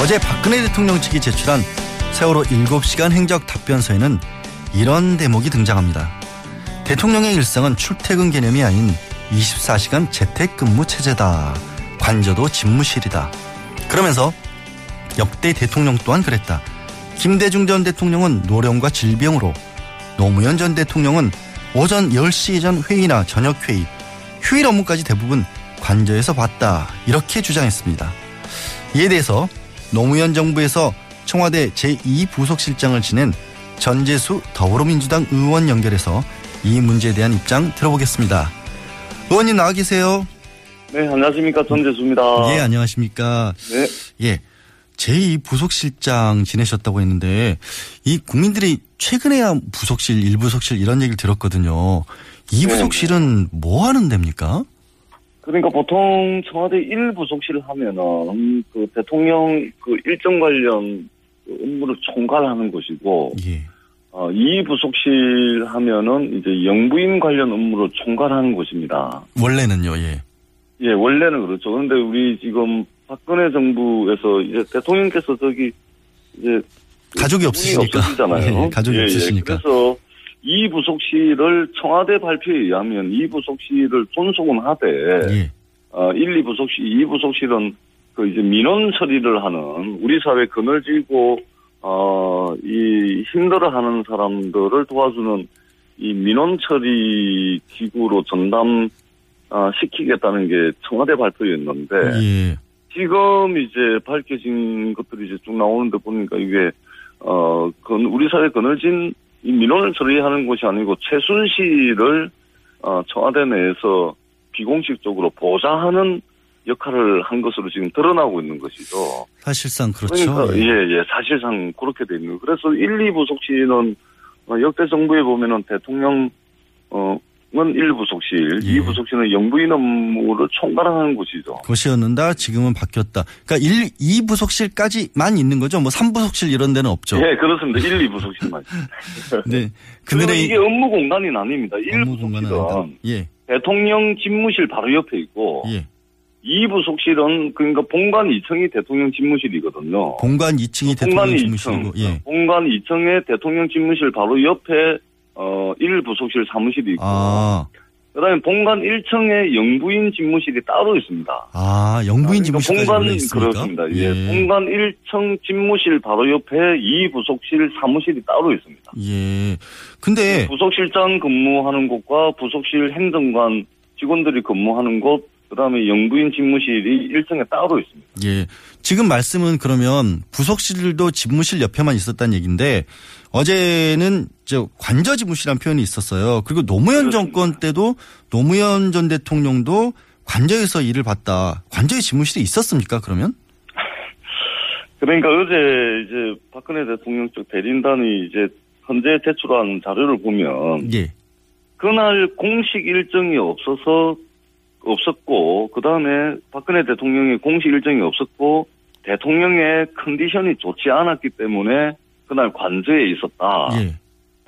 어제 박근혜 대통령 측이 제출한 세월호 7시간 행적 답변서에는 이런 대목이 등장합니다. 대통령의 일상은 출퇴근 개념이 아닌 24시간 재택근무 체제다. 관저도 집무실이다. 그러면서 역대 대통령 또한 그랬다. 김대중 전 대통령은 노령과 질병으로 노무현 전 대통령은 오전 10시 이전 회의나 저녁 회의, 휴일 업무까지 대부분 관저에서 봤다. 이렇게 주장했습니다. 이에 대해서 노무현 정부에서 청와대 제2부속실장을 지낸 전재수 더불어민주당 의원 연결해서 이 문제에 대한 입장 들어보겠습니다. 의원님 나와 계세요. 네, 안녕하십니까. 전재수입니다. 예, 안녕하십니까. 네. 예. 제2부속실장 지내셨다고 했는데, 이 국민들이 최근에야 부속실, 1부속실 이런 얘기를 들었거든요. 이 네. 부속실은 뭐 하는 데입니까? 그러니까 보통 청와대 1부속실을 하면은 그 대통령 그 일정 관련 그 업무를 총괄하는 곳이고, 예. 어, 2부 속실 하면은 이제 영부인 관련 업무를 총괄하는 곳입니다. 원래는요, 예. 예, 원래는 그렇죠. 그런데 우리 지금 박근혜 정부에서 이제 대통령께서 저기 이제 가족이 없으시니까. 없으시잖아요. 예, 가족이 예, 예. 없으시니까. 그래서 이 부속실을 청와대 발표에 의하면 이 부속실을 존속은 하되 예. 어, 1, 2부속실, 2부속실은 그 이제 민원 처리를 하는 우리 사회 그늘지고 어, 이 힘들어하는 사람들을 도와주는 이 민원 처리 기구로 전담 아, 시키겠다는 게 청와대 발표였는데 예. 지금 이제 밝혀진 것들이 이제 쭉 나오는데 보니까 이게 어, 그 우리 사회 그늘진 이 민원을 처리하는 곳이 아니고 최순실을 어, 청와대 내에서 비공식적으로 보좌하는 역할을 한 것으로 지금 드러나고 있는 것이죠. 사실상 그렇죠. 그러니까 예. 예, 예, 사실상 그렇게 돼 있는. 그래서 1, 2부속실은 어, 역대 정부에 보면은 대통령 어, 은 1부속실, 예. 2부속실은 영부인 업무를 총괄하는 곳이죠. 것이었는데 지금은 바뀌었다. 그러니까 1, 2부속실까지만 있는 거죠. 뭐 3부속실 이런 데는 없죠. 예, 그렇습니다. 1, 2부속실만. 네. 그들의 이게 업무 공간이 나뉩니다. 공간은 1부속실은 아니다. 예. 대통령 집무실 바로 옆에 있고 예. 2부속실은 그러니까 본관 2층이 대통령 집무실이거든요. 본관 2층이 본관 대통령 2층, 집무실이고 예. 본관 2층에 대통령 집무실 바로 옆에 어 1부속실 사무실이 있고 아. 그 다음에 본관 1층에 영부인 집무실이 따로 있습니다. 아, 영부인 그러니까 집무실까지 본관 원래 있습니까? 그렇습니다. 예. 본관 1층 집무실 바로 옆에 2부속실 사무실이 따로 있습니다. 예. 근데 부속실장 근무하는 곳과 부속실 행정관 직원들이 근무하는 곳, 그다음에 영부인 집무실이 1층에 따로 있습니다. 예. 지금 말씀은 그러면 부속실도 집무실 옆에만 있었다는 얘기인데 어제는 저 관저 집무실이라는 표현이 있었어요. 그리고 노무현 정권 때도 노무현 전 대통령도 관저에서 일을 봤다. 관저에 집무실이 있었습니까? 그러면? 그러니까 어제 이제 박근혜 대통령 쪽 대리인단이 이제 현재 제출한 자료를 보면 예. 그날 공식 일정이 없어서 없었고 그 다음에 박근혜 대통령의 공식 일정이 없었고 대통령의 컨디션이 좋지 않았기 때문에 그날 관저에 있었다. 예.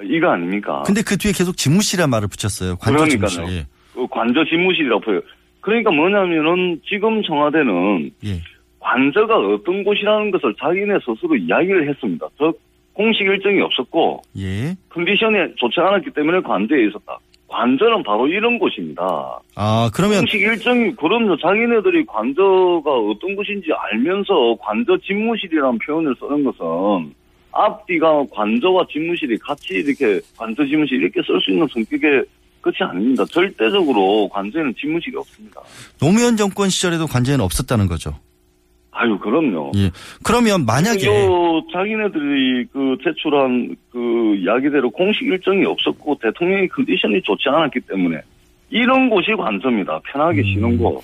이거 아닙니까? 근데 그 뒤에 계속 집무실이란 말을 붙였어요. 관저 집무실. 그러니까요. 예. 그 관저 집무실이라고 보여요. 그러니까 뭐냐면은 지금 청와대는 예. 관저가 어떤 곳이라는 것을 자기네 스스로 이야기를 했습니다. 즉 공식 일정이 없었고 예. 컨디션이 좋지 않았기 때문에 관저에 있었다. 관저는 바로 이런 곳입니다. 아, 그러면 공식 일정이 그럼요. 자기네들이 관저가 어떤 곳인지 알면서 관저 집무실이라는 표현을 쓰는 것은 앞뒤가 관저와 집무실이 같이 이렇게 관저 집무실 이렇게 쓸 수 있는 성격의 끝이 아닙니다. 절대적으로 관저에는 집무실이 없습니다. 노무현 정권 시절에도 관저에는 없었다는 거죠. 아유, 그럼요. 예. 그러면 만약에 요 자기네들이 그 제출한 그 이야기대로 공식 일정이 없었고 대통령의 컨디션이 좋지 않았기 때문에 이런 곳이 관저입니다. 편하게 쉬는 곳.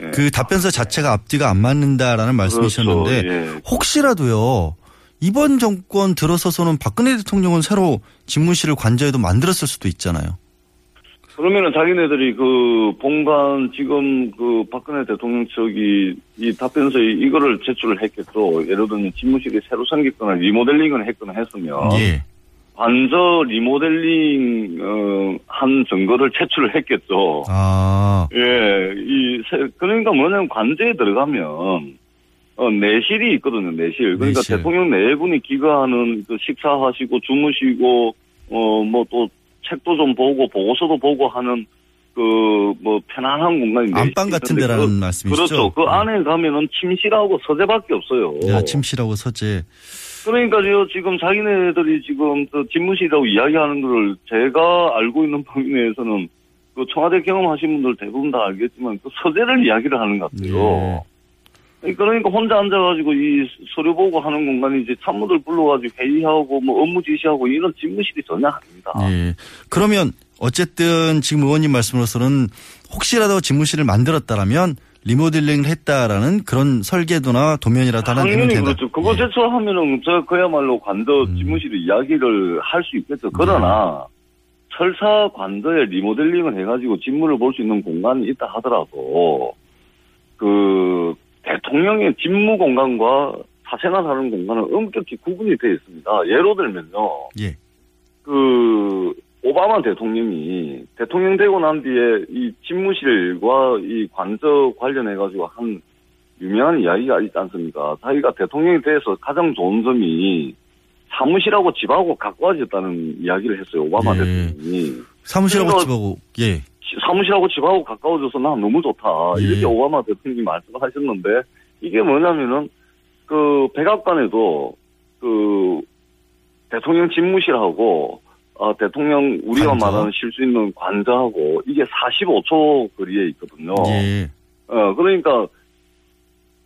예. 그 답변서 자체가 앞뒤가 안 맞는다라는 말씀이셨는데 그렇죠. 예. 혹시라도요 이번 정권 들어서서는 박근혜 대통령은 새로 집무실을 관저에도 만들었을 수도 있잖아요. 그러면은 자기네들이 그 본관 지금 그 박근혜 대통령 측이 이 답변서에 이거를 제출을 했겠죠. 예를 들면 집무실이 새로 생겼거나 리모델링을 했거나 했으면 예. 관저 리모델링 어, 한 증거를 제출을 했겠죠. 아. 예, 이 세- 그러니까 뭐냐면 관저에 들어가면 어 내실이 있거든요. 내실. 그러니까 내실. 대통령 네 분이 기거하는 그 식사하시고 주무시고 어뭐또 책도 좀 보고 보고서도 보고 하는 그 뭐 편안한 공간이 내실이 안방 같은 있는데 데라는 그- 말씀이시죠? 그렇죠. 그 안에 가면은 침실하고 서재밖에 없어요. 야, 침실하고 서재. 그러니까요, 지금 자기네들이 지금 그 집무실이라고 이야기하는 거를 제가 알고 있는 범위 내에서는 그 청와대 경험하신 분들 대부분 다 알겠지만 그 서재를 이야기를 하는 것 같아요. 그러니까 혼자 앉아가지고 이 서류 보고 하는 공간이 이제 참모들 불러가지고 회의하고 뭐 업무 지시하고 이런 집무실이 전혀 아닙니다. 예. 그러면 어쨌든 지금 의원님 말씀으로서는 혹시라도 집무실을 만들었다라면 리모델링을 했다라는 그런 설계도나 도면이라도 하나 내면 당연히 된다. 그렇죠. 그거 제출하면은 저 그야말로 관저 음. 집무실 이야기를 할 수 있겠죠. 그러나 네. 철사 관저에 리모델링을 해가지고 집무를 볼 수 있는 공간이 있다 하더라도 그 대통령의 집무 공간과 사생활 하는 공간은 엄격히 구분이 되어 있습니다. 예로 들면요. 예. 그 오바마 대통령이 대통령 되고 난 뒤에 이 집무실과 이 관저 관련해 가지고 한 유명한 이야기가 있지 않습니까? 자기가 대통령이 돼서 가장 좋은 점이 사무실하고 집하고 가까워졌다는 이야기를 했어요. 오바마 예. 대통령이. 사무실하고 집하고 예. 시- 사무실하고 집하고 가까워져서 난 너무 좋다. 예. 이렇게 오바마 대통령이 말씀하셨는데 이게 뭐냐면은 그 백악관에도 그 대통령 집무실하고 어, 대통령 우리가 관저? 말하는 쉴 수 있는 관저하고 이게 45초 거리에 있거든요. 예. 어 그러니까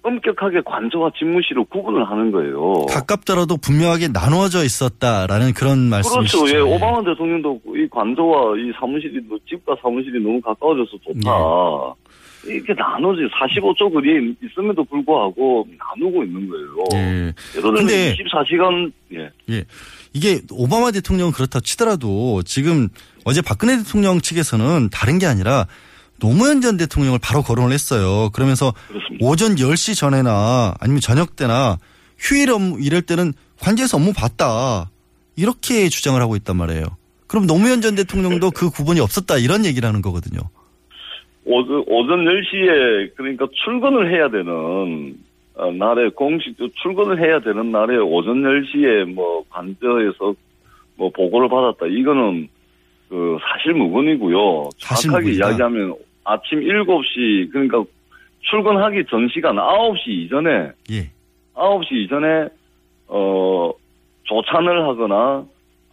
엄격하게 관저와 집무실을 구분을 하는 거예요. 가깝더라도 분명하게 나누어져 있었다라는 그런 말씀이시죠. 그렇죠. 예, 오바마 대통령도 이 관저와 이 사무실이 뭐 집과 사무실이 너무 가까워져서 좋다. 네. 이렇게 나눠지 45초 거리에 있음에도 불구하고 나누고 있는 거예요. 예. 예를 들면 근데 24시간 예. 예. 이게 오바마 대통령은 그렇다 치더라도 지금 어제 박근혜 대통령 측에서는 다른 게 아니라 노무현 전 대통령을 바로 거론을 했어요. 그러면서 오전 10시 전에나 아니면 저녁 때나 휴일 업무 이럴 때는 관제에서 업무 봤다. 이렇게 주장을 하고 있단 말이에요. 그럼 노무현 전 대통령도 그 구분이 없었다 이런 얘기를 하는 거거든요. 오전, 오전 10시에 그러니까 출근을 해야 되는 어, 날에 공식 출근을 해야 되는 날에 오전 10시에 뭐 관저에서 뭐 보고를 받았다. 이거는 그 사실 무근이고요. 사실 정확하게. 이야기하면 아침 7시 그러니까 출근하기 전 시간 9시 이전에 예. 9시 이전에 어 조찬을 하거나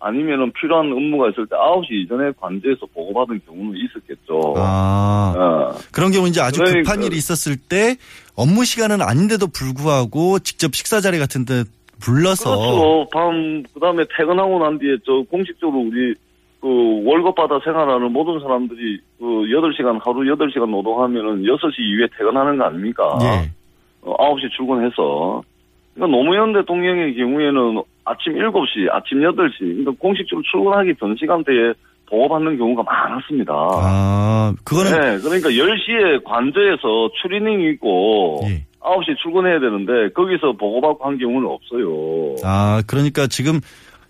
아니면은 필요한 업무가 있을 때 9시 이전에 관제에서 보고받은 경우는 있었겠죠. 아. 어. 그런 경우 이제 아주 그러니까- 급한 일이 있었을 때 업무 시간은 아닌데도 불구하고 직접 식사 자리 같은 데 불러서 그렇죠. 밤 그 다음에 퇴근하고 난 뒤에 저 공식적으로 우리 그 월급 받아 생활하는 모든 사람들이 그 8시간 하루 8시간 노동하면은 6시 이후에 퇴근하는 거 아닙니까? 예. 어, 9시 출근해서. 그러니까 노무현 대통령의 경우에는 아침 7시, 아침 8시, 그러니까 공식적으로 출근하기 전 시간대에 보고받는 경우가 많았습니다. 아, 그거는 네, 그러니까 10시에 관저에서 추리닝이 있고 예. 9시 출근해야 되는데 거기서 보고받고 한 경우는 없어요. 아, 그러니까 지금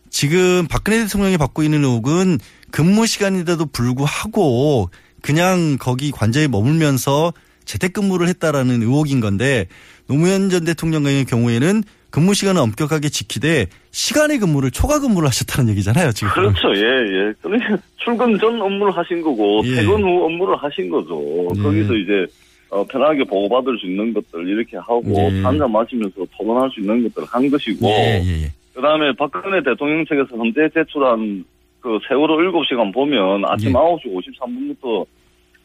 지금 박근혜 대통령이 받고 있는 의혹은 근무 시간인데도 불구하고 그냥 거기 관저에 머물면서 재택근무를 했다라는 의혹인 건데 노무현 전 대통령의 경우에는 근무 시간을 엄격하게 지키되 시간의 근무를 초과 근무를 하셨다는 얘기잖아요, 지금. 그렇죠, 예, 예. 그러니까 출근 전 업무를 하신 거고 예. 퇴근 후 업무를 하신 거죠. 예. 거기서 이제 어, 편하게 보고받을 수 있는 것들 이렇게 하고 예. 한잔 마시면서 토론할 수 있는 것들을 한 것이고 예, 예, 예. 그 다음에 박근혜 대통령 측에서 현재 제출한 그 세월호 7시간 보면 아침 예. 9시 53분부터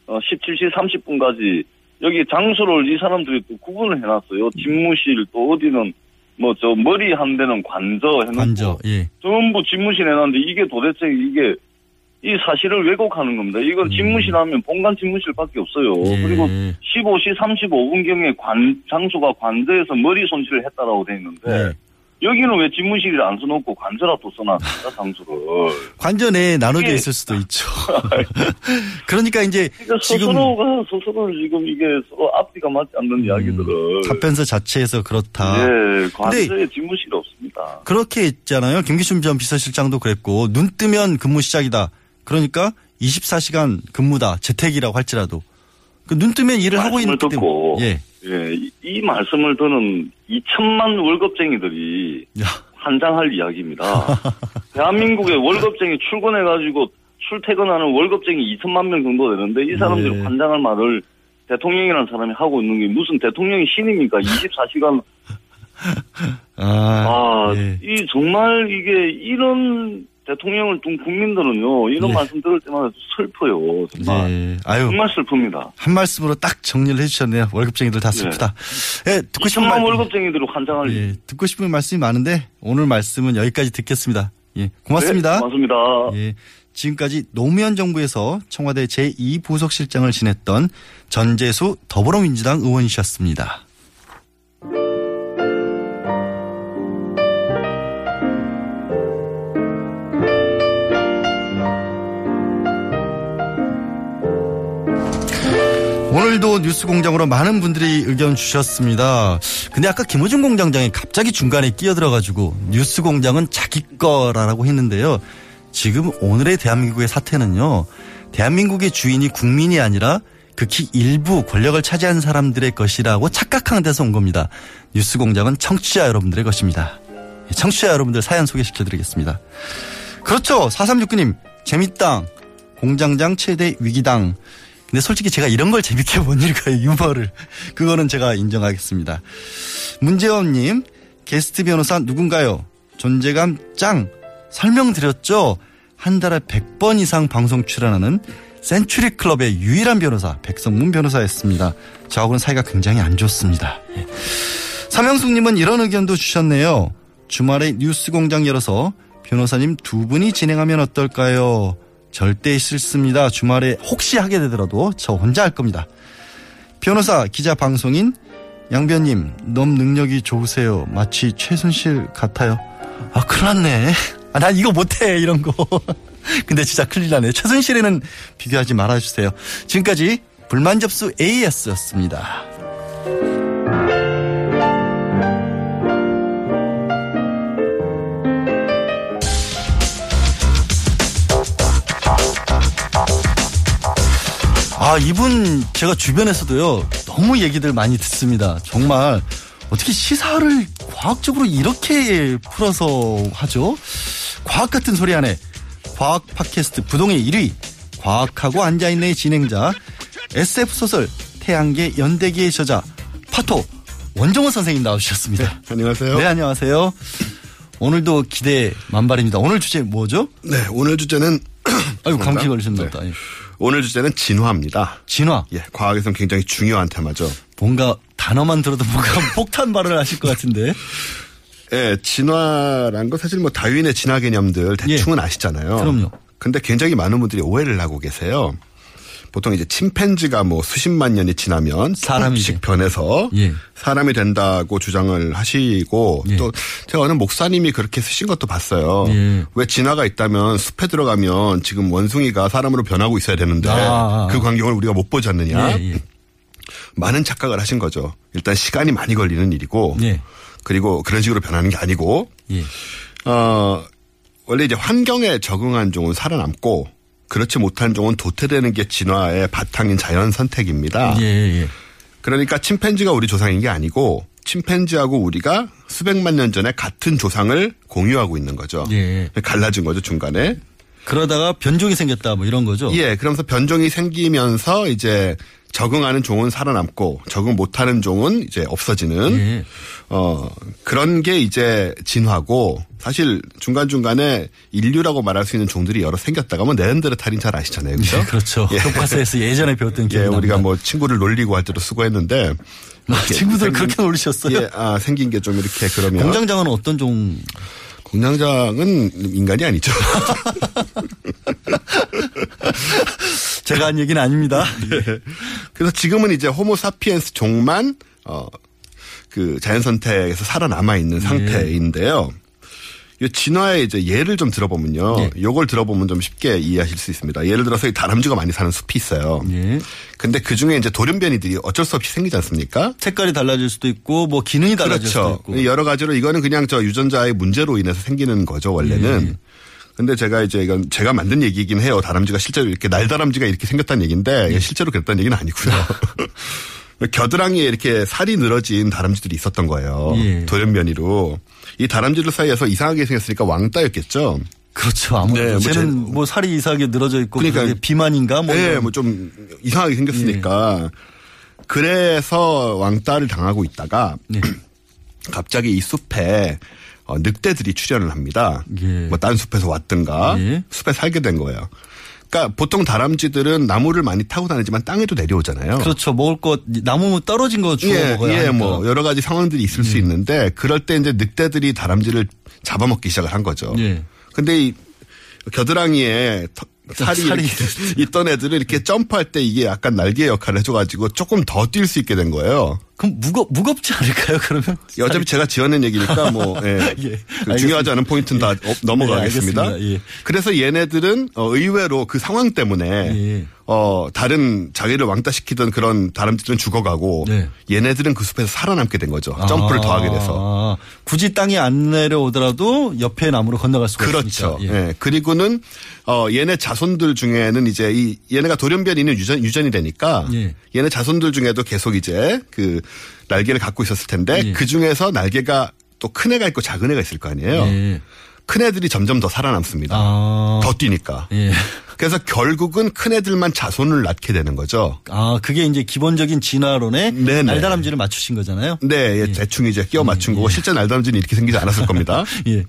어, 17시 30분까지 여기 장소를 이 사람들이 또 구분을 해놨어요. 집무실 또 어디는 뭐 저 머리 한 대는 관저 해놓고 관저, 예. 전부 집무실 해놨는데 이게 도대체 이게 이 사실을 왜곡하는 겁니다. 이건 집무실 하면 본관 집무실밖에 없어요. 음. 예. 그리고 15시 35분경에 관 장소가 관저에서 머리 손질을 했다라고 돼 있는데 네. 여기는 왜 집무실을 안 써놓고 관저라도 써놨습니까 장소를. 관저 내에 나눠져 이게- 있을 수도 있죠. 그러니까 이제 그러니까 지금 스스로가 스스로를 지금 이게 서로 앞뒤가 맞지 않는 이야기들을 답변서 자체에서 그렇다. 예, 관저에 집무실이 없습니다. 그렇게 했잖아요. 김기춘 전 비서실장도 그랬고 눈 뜨면 근무 시작이다. 그러니까 24시간 근무다. 재택이라고 할지라도 그 눈 뜨면 일을 하고 있는 듣고 예. 예, 이, 이 말씀을 듣는 2천만 월급쟁이들이 환장할 이야기입니다. 대한민국의 월급쟁이 출근해가지고 출퇴근하는 월급쟁이 2천만 명 정도 되는데 이 사람들이 예. 환장할 말을 대통령이라는 사람이 하고 있는 게 무슨 대통령이 신입니까? 24시간 아, 아, 예. 이 정말 이게 이런 대통령을 둔 국민들은요 이런 예. 말씀 들을 때마다 슬퍼요. 정말 예. 아유. 정말 슬픕니다. 한 말씀으로 딱 정리를 해주셨네요. 월급쟁이들 다 슬프다. 예, 듣고 싶은 2천만 말, 월급쟁이들이 환장할 예, 듣고 싶은 말씀이 많은데 오늘 말씀은 여기까지 듣겠습니다. 예, 고맙습니다. 네, 고맙습니다. 예, 지금까지 노무현 정부에서 청와대 제2부속실장을 지냈던 전재수 더불어민주당 의원이셨습니다. 오늘도 뉴스 공장으로 많은 분들이 의견 주셨습니다. 근데 아까 김호중 공장장이 갑자기 중간에 끼어들어가지고 뉴스 공장은 자기 거라고 했는데요. 지금 오늘의 대한민국의 사태는요. 대한민국의 주인이 국민이 아니라 극히 일부 권력을 차지한 사람들의 것이라고 착각한 데서 온 겁니다. 뉴스 공장은 청취자 여러분들의 것입니다. 청취자 여러분들 사연 소개시켜드리겠습니다. 그렇죠. 4369님, 재밌당. 공장장 최대 위기당. 근데 솔직히 제가 이런 걸 재밌게 못 읽어요, 유머를. 그거는 제가 인정하겠습니다. 문재원님, 게스트 변호사 누군가요? 존재감 짱. 설명드렸죠? 한 달에 100번 이상 방송 출연하는 센츄리 클럽의 유일한 변호사, 백성문 변호사였습니다. 저하고는 사이가 굉장히 안 좋습니다. 예. 삼영숙님은 이런 의견도 주셨네요. 주말에 뉴스 공장 열어서 변호사님 두 분이 진행하면 어떨까요? 절대 싫습니다. 주말에 혹시 하게 되더라도 저 혼자 할 겁니다. 변호사, 기자, 방송인 양변님 너무 능력이 좋으세요. 마치 최순실 같아요. 아 큰일 났네. 아, 난 이거 못해 이런 거. 근데 진짜 큰일 나네. 최순실에는 비교하지 말아주세요. 지금까지 불만 접수 AS였습니다. 아, 이분 제가 주변에서도요, 너무 얘기들 많이 듣습니다. 정말, 어떻게 시사를 과학적으로 이렇게 풀어서 하죠? 과학 같은 소리 안에, 과학 팟캐스트 부동의 1위, 과학하고 앉아있는 진행자, SF소설, 태양계 연대기의 저자, 파토, 원정호 선생님 나오셨습니다. 안녕하세요. 네, 안녕하세요. 오늘도 기대 만발입니다. 오늘 주제 뭐죠? 네, 오늘 주제는 아유, 감기 걸리셨나 보다. 예. 오늘 주제는 진화입니다. 진화. 예, 과학에서는 굉장히 중요한 테마죠. 뭔가 단어만 들어도 뭔가 폭탄 발언을 하실 것 같은데. 예, 진화란 거 사실 뭐 다윈의 진화 개념들 대충은 아시잖아요. 예. 그럼요. 근데 굉장히 많은 분들이 오해를 하고 계세요. 보통 이제 침팬지가 뭐 수십만 년이 지나면 사람이 조금씩 변해서 예. 사람이 된다고 주장을 하시고 또 제가 어느 목사님이 그렇게 쓰신 것도 봤어요. 예. 왜 진화가 있다면 숲에 들어가면 지금 원숭이가 사람으로 변하고 있어야 되는데 아. 그 광경을 우리가 못 보지 않느냐. 예, 예. 많은 착각을 하신 거죠. 일단 시간이 많이 걸리는 일이고 예. 그리고 그런 식으로 변하는 게 아니고 예. 어 원래 이제 환경에 적응한 종은 살아남고 그렇지 못한 종은 도태되는 게 진화의 바탕인 자연 선택입니다. 예, 예. 그러니까 침팬지가 우리 조상인 게 아니고 침팬지하고 우리가 수백만 년 전에 같은 조상을 공유하고 있는 거죠. 예. 갈라진 거죠 중간에. 그러다가 변종이 생겼다 뭐 이런 거죠. 예, 그러면서 변종이 생기면서 이제 적응하는 종은 살아남고 적응 못하는 종은 이제 없어지는 예. 어 그런 게 이제 진화고 사실 중간 중간에 인류라고 말할 수 있는 종들이 여러 생겼다가 뭐 네안데르탈인 잘 아시잖아요, 그렇죠? 네, 그렇죠. 교과서에서 예전에 배웠던 예, 기억이 납니다. 우리가 뭐 친구를 놀리고 할 때도 쓰고했는데 아, 친구들 그렇게 놀리셨어요? 예, 아 생긴 게 좀 이렇게 그러면 공장장은 어떤 종? 공장장은 인간이 아니죠. 제가 한 얘기는 아닙니다. 네. 그래서 지금은 이제 호모사피엔스 종만 어 그 자연 선택에서 살아남아 있는 상태인데요. 이 진화의 이제 예를 좀 들어보면요. 네. 요걸 들어보면 좀 쉽게 이해하실 수 있습니다. 예를 들어서 이 다람쥐가 많이 사는 숲이 있어요. 예. 근데 그 중에 이제 돌연변이들이 어쩔 수 없이 생기지 않습니까? 색깔이 달라질 수도 있고 뭐 기능이 달라질 수도 그렇죠. 있고. 여러 가지로 이거는 그냥 저 유전자의 문제로 인해서 생기는 거죠, 원래는. 예. 근데 제가 이제 이건 제가 만든 얘기이긴 해요. 다람쥐가 실제로 이렇게 날다람쥐가 이렇게 생겼다는 얘기인데 예. 실제로 그랬다는 얘기는 아니고요. 겨드랑이에 이렇게 살이 늘어진 다람쥐들이 있었던 거예요. 예. 돌연변이로. 이 다람쥐들 사이에서 이상하게 생겼으니까 왕따였겠죠. 그렇죠. 아무래도 네, 뭐 쟤는 제- 뭐 살이 이상하게 늘어져 있고 그러니까 비만인가 뭐 네. 예. 뭐좀 이상하게 생겼으니까. 그래서 왕따를 당하고 있다가 네. 갑자기 이 숲에 어, 늑대들이 출현을 합니다. 예. 뭐딴 숲에서 왔든가 예. 숲에 살게 된 거예요. 그러니까 보통 다람쥐들은 나무를 많이 타고 다니지만 땅에도 내려오잖아요. 그렇죠. 먹을 것 나무 떨어진 거 주워 예, 먹어야 예, 하니까. 음. 뭐 여러 가지 상황들이 있을 수 있는데 그럴 때 이제 늑대들이 다람쥐를 잡아먹기 시작을 한 거죠. 예. 근데 이 겨드랑이에 터- 살이, 살이 있던 애들은 이렇게 점프할 때 이게 약간 날개 역할을 해줘가지고 조금 더 뛸 수 있게 된 거예요. 그럼 무겁 무겁지 않을까요? 그러면 예, 어차피 제가 지어낸 얘기니까 뭐 예. 예, 그 중요하지 않은 포인트는 다 어- 넘어가겠습니다. 네, 알겠습니다. 예. 그래서 얘네들은 어, 의외로 그 상황 때문에 예. 어 다른 자기를 왕따시키던 그런 다람쥐들은 죽어가고 네. 얘네들은 그 숲에서 살아남게 된 거죠. 점프를 아, 더하게 돼서. 굳이 땅에 안 내려오더라도 옆에 나무로 건너갈 수가 그렇죠. 있으니까. 예. 그리고는 어 얘네 자손들 중에는 이제 이 얘네가 돌연변이는 유전 유전이 되니까 예. 얘네 자손들 중에도 계속 이제 그 날개를 갖고 있었을 텐데 예. 그 중에서 날개가 또 큰 애가 있고 작은 애가 있을 거 아니에요. 예. 큰 애들이 점점 더 살아남습니다. 아. 더 뛰니까. 예. 그래서 결국은 큰 애들만 자손을 낳게 되는 거죠. 아, 그게 이제 기본적인 진화론에 네네. 날다람쥐를 맞추신 거잖아요. 네, 예, 대충 이제 끼워 맞춘 거고 실제 날다람쥐는 이렇게 생기지 않았을 겁니다. 예.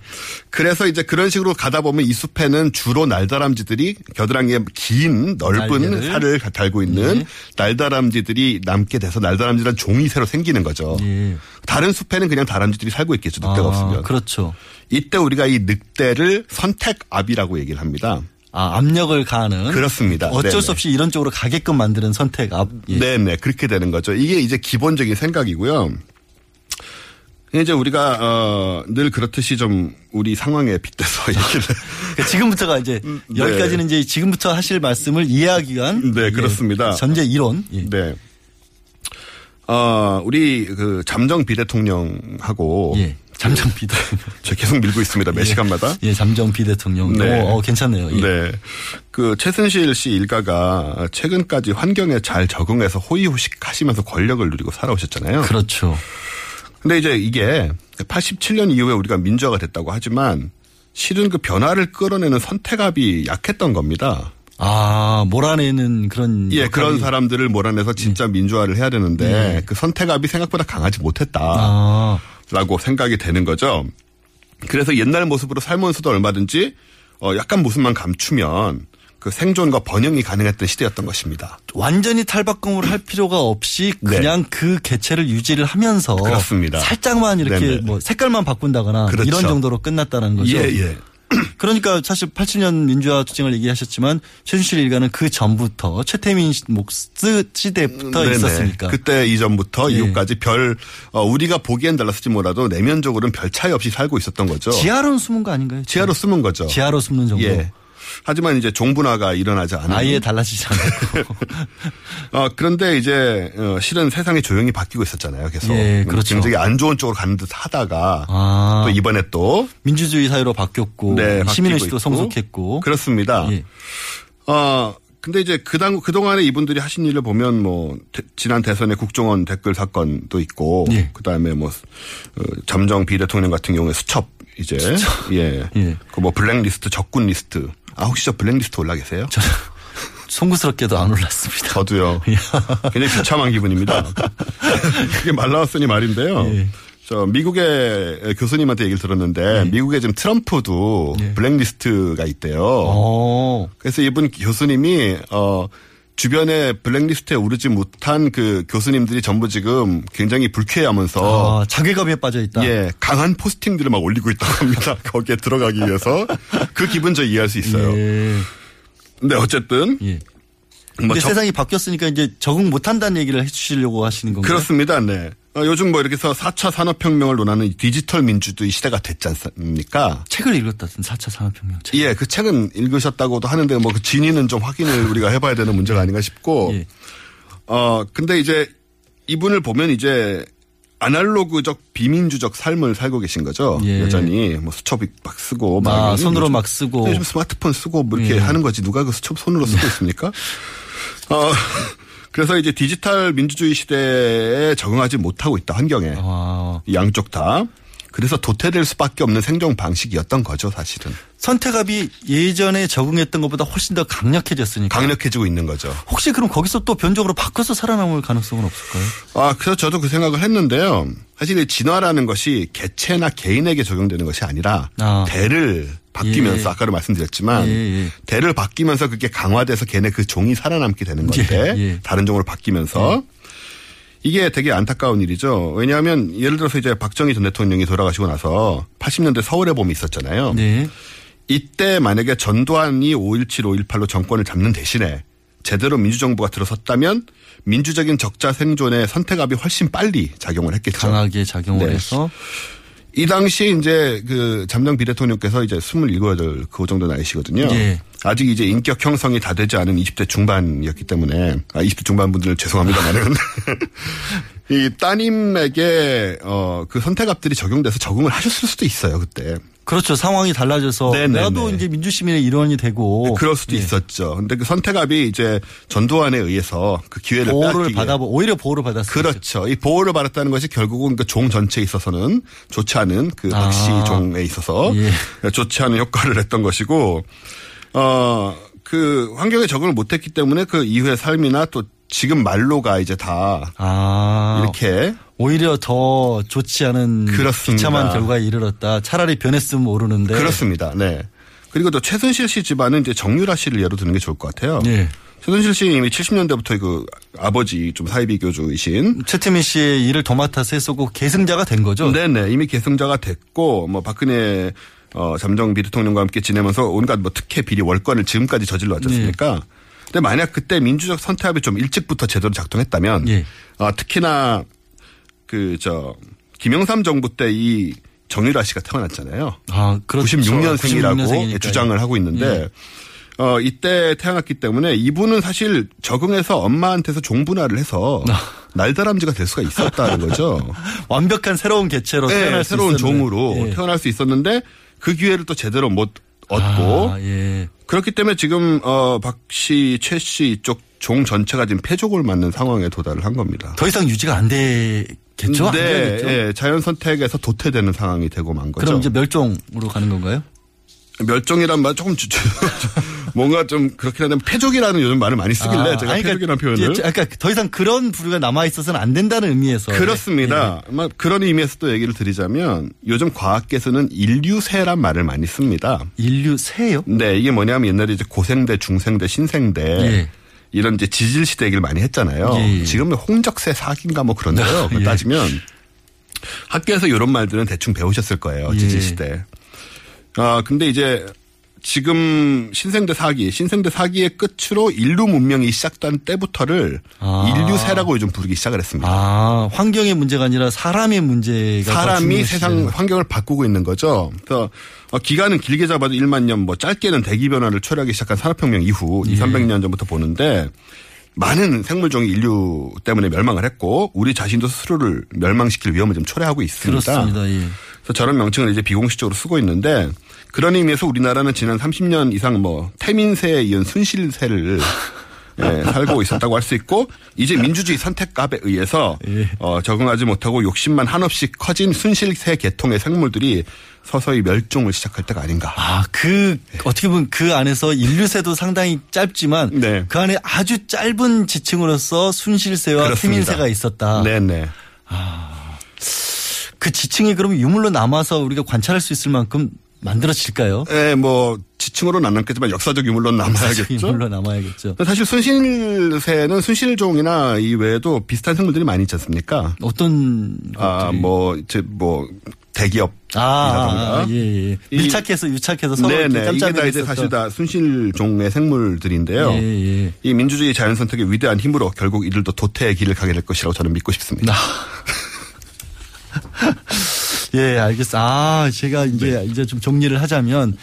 그래서 이제 그런 식으로 가다 보면 이 숲에는 주로 날다람쥐들이 겨드랑이에 긴 넓은 날개를. 살을 달고 있는 예. 날다람쥐들이 남게 돼서 날다람쥐란 종이 새로 생기는 거죠. 예. 다른 숲에는 그냥 다람쥐들이 살고 있겠죠. 늑대가 아, 없으면. 그렇죠. 이때 우리가 이 늑대를 선택압이라고 얘기를 합니다. 아, 압력을 가하는. 그렇습니다. 어쩔 네네. 수 없이 이런 쪽으로 가게끔 만드는 선택 압. 예. 네네 그렇게 되는 거죠. 이게 이제 기본적인 생각이고요. 이제 우리가 어, 늘 그렇듯이 좀 우리 상황에 빗대서 얘기를 그러니까 지금부터가 이제 네. 여기까지는 이제 지금부터 하실 말씀을 이해하기 위한 네, 그렇습니다. 예, 전제 이론. 예. 네. 어, 우리 그 잠정 비대통령하고 예. 잠정 비대. 저 계속 밀고 있습니다. 매 예. 시간마다. 예, 잠정 비대통령. 네. 오, 어, 괜찮네요. 예. 네. 그 최순실 씨 일가가 최근까지 환경에 잘 적응해서 호의호식 하시면서 권력을 누리고 살아오셨잖아요. 그렇죠. 근데 이제 이게 87년 이후에 우리가 민주화가 됐다고 하지만 실은 그 변화를 끌어내는 선택압이 약했던 겁니다. 아, 몰아내는 그런. 예, 역할이- 그런 사람들을 몰아내서 진짜 민주화를 해야 되는데 네. 그 선택압이 생각보다 강하지 못했다 라고 아, 생각이 되는 거죠. 그래서 옛날 모습으로 살면서도 얼마든지 어 약간 모습만 감추면 그 생존과 번영이 가능했던 시대였던 것입니다. 완전히 탈바꿈을 할 필요가 없이 그냥 그 개체를 유지를 하면서. 네. 그렇습니다. 살짝만 이렇게 네네. 뭐 색깔만 바꾼다거나 뭐 그렇죠. 이런 정도로 끝났다는 거죠. 예, 예. 그러니까 사실 87년 민주화 투쟁을 얘기하셨지만 최순실 일가는 그 전부터 최태민 목스 시대부터 네네. 있었으니까. 그때 이전부터 예. 이후까지 별 어, 우리가 보기엔 달랐을지 몰라도 내면적으로는 별 차이 없이 살고 있었던 거죠. 지하로 숨은 거 아닌가요? 지하로 숨은 거죠. 지하로 숨는 정도. 예. 하지만 이제 종분화가 일어나지 않은 아예 달라지지 않고. 어, 그런데 이제 어, 실은 세상이 조용히 바뀌고 있었잖아요. 계속 예, 그렇죠. 굉장히 안 좋은 쪽으로 가는 듯 하다가 아. 또 이번에 또 민주주의 사회로 바뀌었고 네, 시민의식도. 성숙했고 그렇습니다. 예. 어, 근데 이제 그당 그동안에 이분들이 하신 일을 보면 뭐 대- 지난 대선의 국정원 댓글 사건도 있고 예. 그다음에 뭐 어, 잠정 비대통령 같은 경우에 수첩 이제 예. 예. 그뭐 블랙리스트 적군 리스트. 아 혹시 저 블랙리스트 올라 계세요? 송구스럽게도 안 올랐습니다. 저도요. 굉장히 비참한 기분입니다. 그게 말 나왔으니 말인데요. 예. 저 미국의 교수님한테 얘기를 들었는데 미국에 지금 트럼프도 블랙리스트가 있대요. 어. 그래서 이분 교수님이 어 주변에 블랙리스트에 오르지 못한 그 교수님들이 전부 지금 굉장히 불쾌해하면서 아, 자괴감에 빠져 있다. 예, 강한 포스팅들을 막 올리고 있다고 합니다. 거기에 들어가기 위해서 그 기분 저 이해할 수 있어요. 예. 근데 어쨌든 예. 뭐 근데 저- 세상이 바뀌었으니까 이제 적응 못한다는 얘기를 해주시려고 하시는 건가요? 그렇습니다. 네. 어, 요즘 뭐 이렇게 해서 4차 산업혁명을 논하는 이 디지털 민주주의 시대가 됐지 않습니까? 책을 읽었다든 4차 산업혁명 책. 예, 그 책은 읽으셨다고도 하는데 뭐 그 진위는 좀 확인을 우리가 해봐야 되는 문제가 아닌가 싶고, 예. 어, 근데 이제 이분을 보면 이제 아날로그적 비민주적 삶을 살고 계신 거죠. 예. 여전히 뭐 수첩 막 쓰고 막 아, 요즘- 손으로 막 쓰고. 요즘 스마트폰 쓰고 뭐 이렇게 예. 하는 거지 누가 그 수첩 손으로 쓰고 있습니까? 어, 그래서 이제 디지털 민주주의 시대에 적응하지 못하고 있다 환경에 아. 양쪽 다. 그래서 도태될 수밖에 없는 생존 방식이었던 거죠, 사실은. 선택압이 예전에 적응했던 것보다 훨씬 더 강력해졌으니까. 강력해지고 있는 거죠. 혹시 그럼 거기서 또 변적으로 바꿔서 살아남을 가능성은 없을까요? 아, 그래서 저도 그 생각을 했는데요. 사실 이 진화라는 것이 개체나 개인에게 적용되는 것이 아니라 아. 대를 바뀌면서 예. 아까도 말씀드렸지만 예, 예. 대를 바뀌면서 그게 강화돼서 걔네 그 종이 살아남게 되는 건데 예, 예. 다른 종으로 바뀌면서 이게 되게 안타까운 일이죠. 왜냐하면 예를 들어서 이제 박정희 전 대통령이 돌아가시고 나서 80년대 서울의 봄이 있었잖아요. 네. 이때 만약에 전두환이 5.17, 5.18로 정권을 잡는 대신에 제대로 민주정부가 들어섰다면 민주적인 적자 생존의 선택압이 훨씬 빨리 작용을 했겠죠. 강하게 작용을 네. 해서 이 당시 이제 그 잠정 비대통령께서 이제 27, 8, 그 정도 나이시거든요. 예. 아직 이제 인격 형성이 다 되지 않은 20대 중반이었기 때문에 아 20대 중반 분들 죄송합니다만은 이 따님에게 어 그 선택압들이 적용돼서 적응을 하셨을 수도 있어요 그때. 그렇죠. 상황이 달라져서 네네네. 나도 이제 민주시민의 일원이 되고 그럴 수도 예. 있었죠. 근데 그 선택압이 이제 전두환에 의해서 그 기회를 보호를. 받아 오히려 보호를 받았어요. 그렇죠. 이 보호를 받았다는 것이 결국은 그 종 전체에 있어서는 좋지 않은 그 아. 박씨 종에 있어서 예. 좋지 않은 효과를 했던 것이고, 어, 그 환경에 적응을 못했기 때문에 그 이후의 삶이나 또 지금 말로가 이제 다 아. 이렇게 오히려 더 좋지 않은 그렇습니다. 비참한 결과에 이르렀다. 차라리 변했으면 모르는데. 그렇습니다. 네. 그리고 또 최순실 씨 집안은 이제 정유라 씨를 예로 드는 게 좋을 것 같아요. 네. 최순실 씨 이미 70년대부터 그 아버지 좀 사이비 교주이신 최태민 씨의 일을 도맡아서 했었고 계승자가 된 거죠. 네네 이미 계승자가 됐고 뭐 박근혜 어, 잠정 비대통령과 함께 지내면서 온갖 뭐 특혜 비리 월권을 지금까지 저질러 왔지 않습니까? 근데 만약 그때 민주적 선택압이 좀 일찍부터 제대로 작동했다면 예. 어, 특히나 그 저 김영삼 정부 때 이 정유라 씨가 태어났잖아요. 아, 그렇죠. 96년생이라고 96년생이니까요. 예. 주장을 하고 있는데 어 이때 태어났기 때문에 이분은 사실 적응해서 엄마한테서 종분할을 해서 아. 날다람쥐가 될 수가 있었다는 거죠. 완벽한 새로운 개체로 네, 태어날 수 새로운 있었는데. 종으로 예. 태어날 수 있었는데 그 기회를 또 제대로 못 얻고 아, 예. 그렇기 때문에 지금 어 박씨, 최씨 이쪽 종 전체가 지금 패족을 맞는 상황에 도달을 한 겁니다. 더 이상 유지가 안 되겠죠? 안 네, 되겠죠? 예, 자연 선택에서 도태되는 상황이 되고 만 거죠. 그럼 이제 멸종으로 가는 건가요? 멸종이란 말 조금 주- 뭔가 좀 그렇긴 한데 패족이라는 요즘 말을 많이 쓰길래 아, 제가 아니, 패족이라는 표현을 예, 그러니까 더 이상 그런 부류가 남아 있어서는 안 된다는 의미에서 그렇습니다. 아마 그런 의미에서 또 얘기를 드리자면 요즘 과학계에서는 인류세란 말을 많이 씁니다. 인류세요? 네, 이게 뭐냐면 옛날에 이제 고생대, 중생대, 신생대 예. 이런 이제 지질 시대 얘기를 많이 했잖아요. 예, 예. 지금은 홍적세 사기인가 뭐 그런데요. 예. 따지면 학교에서 이런 말들은 대충 배우셨을 거예요. 예. 지질 시대. 아 근데 이제 지금 신생대 사기, 신생대 사기의 끝으로 인류 문명이 시작된 때부터를 아. 인류세라고 요즘 부르기 시작을 했습니다. 아, 환경의 문제가 아니라 사람의 문제가 더 사람이 세상 환경을 바꾸고 있는 거죠. 그래서 어, 기간은 길게 잡아도 1만 년, 뭐 짧게는 대기 변화를 초래하기 시작한 산업혁명 이후 예. 2, 300년 전부터 보는데 많은 생물종이 인류 때문에 멸망을 했고 우리 자신도 스스로를 멸망시킬 위험을 좀 초래하고 있습니다. 그렇습니다. 예. 그래서 저런 명칭을 이제 비공식적으로 쓰고 있는데 그런 의미에서 우리나라는 지난 30년 이상 뭐 태민세에 이은 순실세를 예, 살고 있었다고 할 수 있고 이제 민주주의 선택값에 의해서 예. 어, 적응하지 못하고 욕심만 한없이 커진 순실세 계통의 생물들이 서서히 멸종을 시작할 때가 아닌가. 아, 그, 어떻게 보면 그 안에서 인류세도 상당히 짧지만 그 안에 아주 짧은 지층으로서 순실세와 네. 그렇습니다. 태민세가 있었다. 네 네. 그 지층이 그럼 유물로 남아서 우리가 관찰할 수 있을 만큼 만들어질까요? 예, 뭐 지층으로는 안 남겠지만 역사적 유물로 남아야겠죠. 유물로 남아야겠죠. 사실 순실새는 순실종이나 이 외에도 비슷한 생물들이 많이 있지 않습니까? 어떤 아, 뭐, 이제 뭐 대기업 아, 아, 예, 예. 밀착해서 유착해서 서로 네네. 이게 다 이제 사실 다 순실종의 생물들인데요. 예, 예. 이 민주주의 자연 선택의 위대한 힘으로 결국 이들도 도태의 길을 가게 될 것이라고 저는 믿고 싶습니다. 예, 알겠어. 아, 제가 이제 이제 좀 정리를 하자면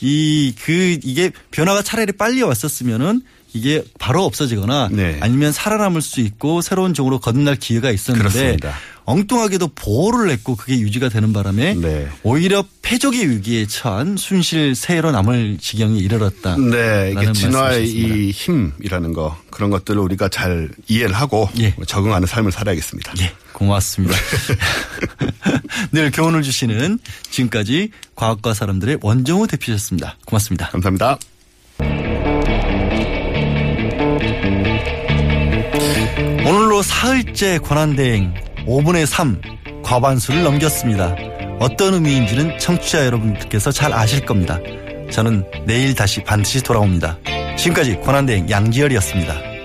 이 그 이게 변화가 차라리 빨리 왔었으면은 이게 바로 없어지거나 아니면 살아남을 수 있고 새로운 종으로 거듭날 기회가 있었는데 그렇습니다. 엉뚱하게도 보호를 했고 그게 유지가 되는 바람에 오히려 패족의 위기에 처한 순실 세로 남을 지경에 이르렀다. 네, 이게 진화의 이 힘이라는 거 그런 것들을 우리가 잘 이해를 하고 적응하는 삶을 살아야겠습니다. 예, 고맙습니다. 늘 교훈을 주시는 지금까지 과학과 사람들의 원정우 대표셨습니다. 고맙습니다. 감사합니다. 오늘로 사흘째 권한대행 5분의 3 과반수를 넘겼습니다. 어떤 의미인지는 청취자 여러분들께서 잘 아실 겁니다. 저는 내일 다시 반드시 돌아옵니다. 지금까지 권한대행 양지열이었습니다.